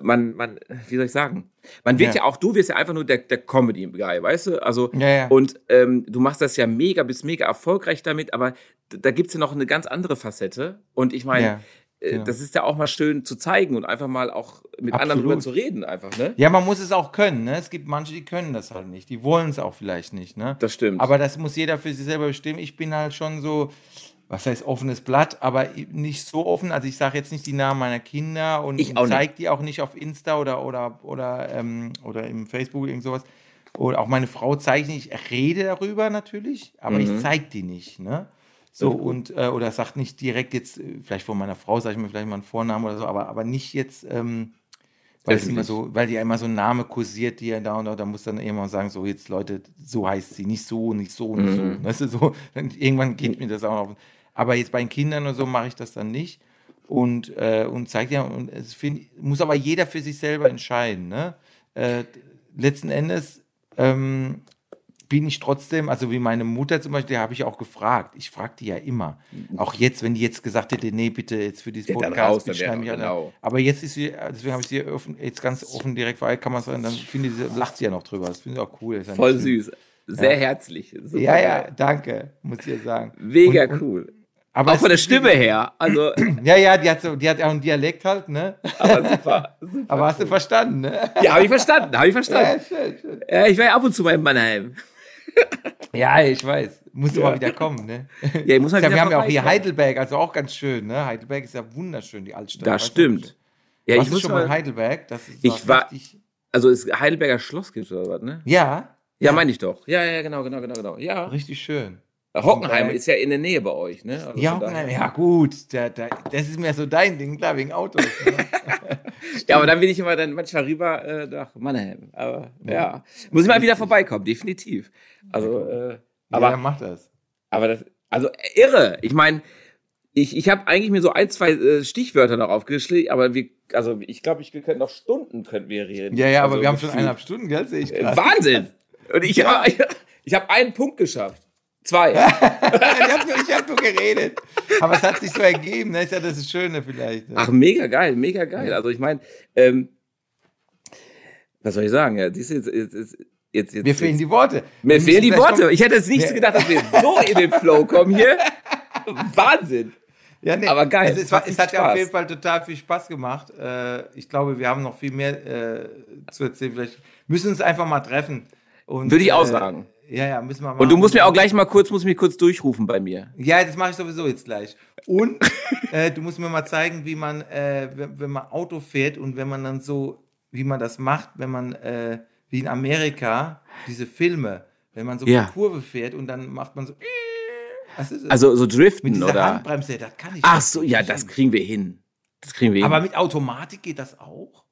man, man, wie soll ich sagen? Man wird ja, Ja. auch, du wirst ja einfach nur der, der Comedy-Guy, weißt du? Also, Ja, ja. und ähm, du machst das ja mega, bist mega erfolgreich damit, aber da gibt's ja noch eine ganz andere Facette. Und ich meine, äh, genau. das ist ja auch mal schön zu zeigen und einfach mal auch mit anderen Absolut. drüber zu reden, einfach, ne? Ja, man muss es auch können. Ne? Es gibt manche, die können das halt nicht. Die wollen es auch vielleicht nicht. Ne? Das stimmt. Aber das muss jeder für sich selber bestimmen. Ich bin halt schon so, was heißt offenes Blatt, aber nicht so offen. Also ich sage jetzt nicht die Namen meiner Kinder und, zeige die auch nicht auf Insta oder, oder, oder, ähm, oder im Facebook irgend sowas. Oder auch meine Frau zeige ich nicht. Ich rede darüber natürlich, aber Mhm. ich zeige die nicht. Ne? So und äh, oder sagt nicht direkt jetzt, äh, vielleicht von meiner Frau sage ich mir vielleicht mal einen Vornamen oder so, aber, aber nicht jetzt, ähm, weil es immer so, weil die ja immer so ein Name kursiert, die ja da und da, da muss dann irgendwann sagen, so jetzt Leute, so heißt sie, nicht so, nicht so, nicht Mhm. so. Weißt du, so, dann irgendwann geht mir das auch noch. auf. Aber jetzt bei den Kindern oder so mache ich das dann nicht und, äh, und zeige ja, und es find, muss aber jeder für sich selber entscheiden. Ne? Äh, letzten Endes ähm, bin ich trotzdem, also wie meine Mutter zum Beispiel, die habe ich auch gefragt. Ich frage die ja immer. Auch jetzt, wenn die jetzt gesagt hätte, nee, bitte jetzt für dieses Ja, Podcast, raus, dann bitte schreib wäre- mich an. genau. Aber jetzt ist sie, deswegen habe ich sie offen, jetzt ganz offen direkt weil kann man sagen, dann finde sie- lacht sie ja noch drüber. Das finde ich auch cool. Voll süß. Sehr Ja. herzlich. Super Ja, ja, danke, muss ich ja sagen. Mega Und- und- cool. Aber Auch es von der Stimme her. Also, Ja, ja, die hat, so, die hat auch einen Dialekt halt, ne? aber super. super Aber hast du verstanden, ne? Ja, habe ich verstanden, habe ich Ja, verstanden. schön, schön. Ja, ich war ja ab und zu mal in Mannheim. Ja, ich weiß. Musst du Ja. mal wieder kommen, ne? Ja, ich muss halt ja, wieder wir haben ja auch hier. Heidelberg, also auch ganz schön, ne? Heidelberg ist ja wunderschön, die Altstadt. Das Weißt du, stimmt. Ja, ich muss schon mal in mal, Heidelberg? Das ist Ich war- richtig. also es Heidelberger Schloss gibt oder was, ne? Ja, Ja, meine ich doch. Ja, ja, genau, genau, genau, genau. Ja. richtig schön. Hockenheim Wobei- ist ja in der Nähe bei euch, ne? Also Ja, Hockenheim, ja gut, da, da, das ist mehr so dein Ding, klar, wegen Autos. Ne? Ja, aber dann will ich immer dann manchmal rüber äh, nach Mannheim. Aber ja, muss ich mal wieder vorbeikommen, definitiv. Also, äh, aber ja, mach das. aber das, also äh, irre. Ich meine, ich, ich habe eigentlich mir so ein, zwei äh, Stichwörter noch aufgeschrieben, aber wir, also ich glaube, ich, wir könnten noch Stunden könnten wir reden. Ja, ja, aber also, wir haben schon eineinhalb Stunden, gell, sehe ich Äh, gerade. Wahnsinn! Und ich, Ja. ich, ich habe einen Punkt geschafft. Zwei. ich habe nur, ich hab nur geredet. Aber es hat sich so ergeben, ne? ist ja das Schöne vielleicht. Ne? Ach, mega geil, mega geil. Also ich meine, ähm, was soll ich sagen? Ja, siehst du, jetzt, jetzt, jetzt, jetzt, jetzt Mir fehlen die Worte. Mir Wir fehlen die Worte. Ich hätte jetzt nicht Ja. gedacht, dass wir so in den Flow kommen hier. Wahnsinn. Ja, nee, Aber geil, Also es, es war, hat ja auf jeden Fall total viel Spaß gemacht. Äh, ich glaube, wir haben noch viel mehr äh, zu erzählen. Vielleicht müssen uns einfach mal treffen. Und, Würde ich auch äh, sagen. Ja, ja, müssen wir mal. Und du musst mir auch gleich mal kurz, musst mich kurz durchrufen bei mir. Ja, das mache ich sowieso jetzt gleich. Und äh, du musst mir mal zeigen, wie man, äh, wenn, wenn man Auto fährt und wenn man dann so, wie man das macht, wenn man, äh, wie in Amerika, diese Filme, wenn man so Ja. eine Kurve fährt und dann macht man so. Das? Also so mit driften dieser oder? Handbremse, das kann ich Ach so, ja, das kriegen wir hin. Das kriegen wir hin. Aber mit Automatik geht das auch?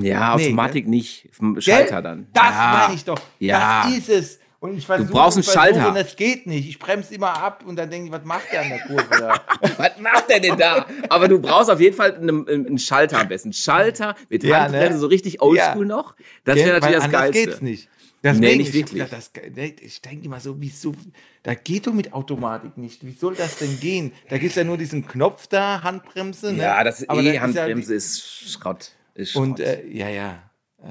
Ja, Nee, Automatik nicht. Vom Schalter dann. Das ja. meine ich doch. Ja. Das ist es. Und ich versuche, brauchst einen Schalter. Und das geht nicht. Ich bremse immer ab und dann denke ich, was macht der an der Kurve da? Was macht der denn da? Aber du brauchst auf jeden Fall einen, einen Schalter am besten. Schalter mit Ja, Handbremse, ne? so richtig oldschool Ja. noch. Das wäre natürlich das Geilste. geht's nicht. Deswegen, nicht ich, wirklich. gedacht, das, nee, ich denke immer so, wieso, da geht doch mit Automatik nicht. Wie soll das denn gehen? Da gibt es ja nur diesen Knopf da, Handbremse. Ne? Ja, das Aber da ist E-Handbremse ja ist Schrott. Ist Und äh, ja, ja.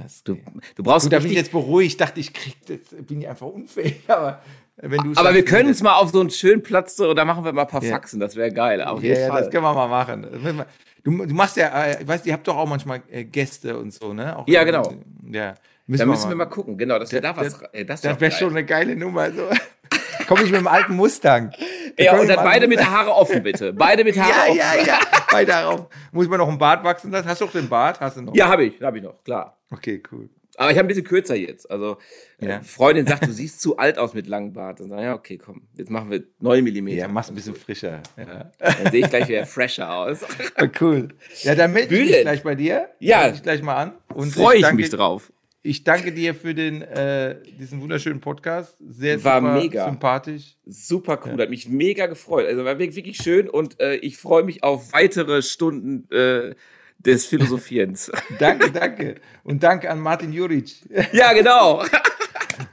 Das, du, du brauchst gut, da bin ich jetzt beruhigt. Ich dachte, ich krieg das, bin ich einfach unfähig. Aber wenn du aber sagst, wir können es mal auf so einen schönen Platz, so, da machen wir mal ein paar Ja. Faxen, das wäre geil. Auf Ja, jeden ja, Fall. das können wir mal machen. Wir- Du, du machst ja, äh, ich weiß, ihr habt doch auch manchmal äh, Gäste und so, ne? Auch, Ja, genau. Ja, da müssen wir mal gucken, genau, dass wir da was. äh, das Das wär wäre schon eine geile Nummer. So. Komm ich mit dem alten Mustang. Ja, Komm und ich dann beide mit der Haare offen, bitte. Beide mit Haare Ja, offen. ja, ja. Beide darauf. Muss ich mal noch einen Bart wachsen lassen? Hast du auch den Bart? Hast du noch? Ja, habe ich, habe ich noch, klar. Okay, cool. Aber ich habe ein bisschen kürzer jetzt. Also, Ja. äh, Freundin sagt, du siehst zu alt aus mit langem Bart. Und dann, ja, okay, komm, jetzt machen wir 9 Millimeter. Ja, machst ein bisschen frischer. Ja. Dann sehe ich gleich wieder fresher aus. Ah, cool. Ja, dann melde ich mich gleich bei dir. Ja. Ich gleich mal an. Und Freue ich danke- mich drauf. Ich danke dir für den, äh, diesen wunderschönen Podcast. Sehr War super mega. sympathisch. Super cool, hat mich mega gefreut. Also war wirklich schön und äh, ich freue mich auf weitere Stunden äh, des Philosophierens. Danke, danke. Und danke an Martin Juric ja, genau.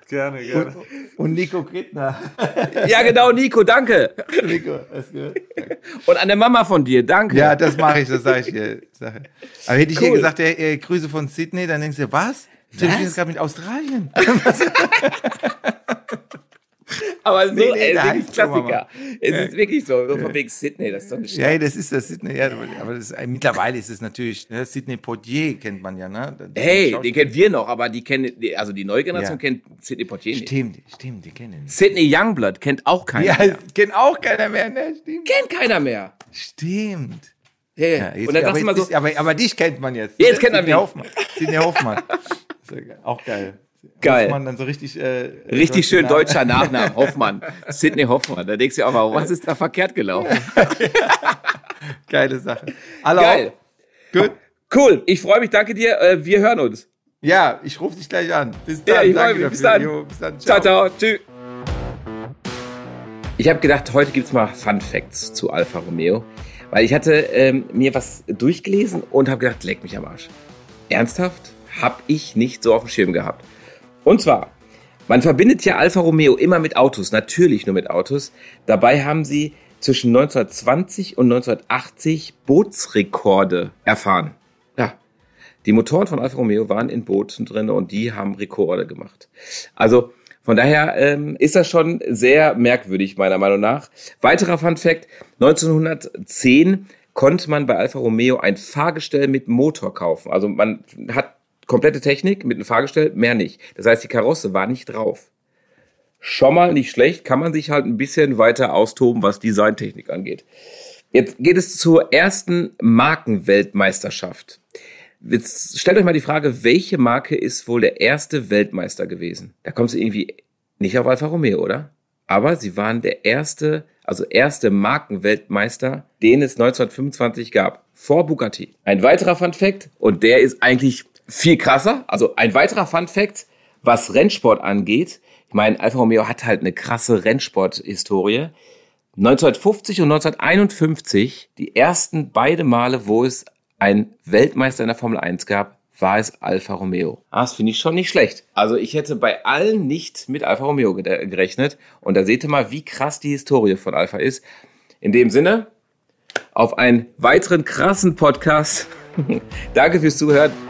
Gerne, gerne. und Nico Krittner. Ja, genau, Nico, danke. Nico, das gehört. Und an der Mama von dir, danke. Ja, das mache ich, das sage ich dir. Aber hätte ich dir Cool. gesagt, äh, äh, Grüße von Sydney, dann denkst du, was? Telefonieren jetzt gerade mit Australien. Aber so, Nee, nee, ey, Klassiker. Es ist wirklich so, so von wegen Sydney, das ist doch eine Stadt. Ja, das ist das Sydney. Ja, aber das, äh, mittlerweile ist es natürlich, ne, Sydney Poitier kennt man ja, ne? Das- Hey, den kennen wir noch, aber die kennen, die- also die neue Generation Ja. kennt Sidney Poitier nicht. Stimmt, stimmt, die kennen. Sidney Youngblood kennt auch keiner Ja, mehr. kennt auch keiner mehr, ne? Stimmt. Kennt keiner mehr. Stimmt. Ja, ja. Ja, jetzt, Und dann aber, sagst du mal jetzt so, bist- aber, aber dich kennt man jetzt. Jetzt kennt man Sidney mich. Hoffmann. Sidney Hoffmann. Auch geil. Geil. Hoffmann dann so richtig. Äh, richtig schön Namen. deutscher Nachname, Hoffmann. Sidney Hoffmann. Da denkst du auch mal, was ist da verkehrt gelaufen? Geile Sache. Alle Geil. Gut. Cool, ich freue mich, danke dir. Äh, Wir hören uns. Ja, ich rufe dich gleich an. Bis dann. Ja, ich Danke mich. Bis dann. Jo, bis dann. Ciao, ciao. Tschüss. Ich habe gedacht, heute gibt's mal Fun Facts zu Alfa Romeo. Weil ich hatte ähm, mir was durchgelesen und habe gedacht, leck mich am Arsch. Ernsthaft? Hab ich nicht so auf dem Schirm gehabt. Und zwar, man verbindet ja Alfa Romeo immer mit Autos, natürlich nur mit Autos. Dabei haben sie zwischen 1920 und 1980 Bootsrekorde erfahren. Ja, die Motoren von Alfa Romeo waren in Booten drin und die haben Rekorde gemacht. Also von daher ähm, ist das schon sehr merkwürdig, meiner Meinung nach. Weiterer Fun Fact, 1910 konnte man bei Alfa Romeo ein Fahrgestell mit Motor kaufen. Also man hat komplette Technik mit einem Fahrgestell, mehr nicht. Das heißt, die Karosse war nicht drauf. Schon mal nicht schlecht, kann man sich halt ein bisschen weiter austoben, was Designtechnik angeht. Jetzt geht es zur ersten Markenweltmeisterschaft. Jetzt stellt euch mal die Frage, welche Marke ist wohl der erste Weltmeister gewesen? Da kommst du irgendwie nicht auf Alfa Romeo, oder? aber sie waren der erste, also erste Markenweltmeister, den es 1925 gab, vor Bugatti. Ein weiterer Fun Fact, und der ist eigentlich viel krasser, also ein weiterer Fun Fact, was Rennsport angeht. Ich meine, Alfa Romeo hat halt eine krasse Rennsport-Historie. 1950 und 1951, die ersten beide Male, wo es einen Weltmeister in der Formel 1 gab, war es Alfa Romeo. Ah, das finde ich schon nicht schlecht. Also ich hätte bei allen nicht mit Alfa Romeo gerechnet. Und da seht ihr mal, wie krass die Historie von Alfa ist. In dem Sinne, auf einen weiteren krassen Podcast. Danke fürs Zuhören.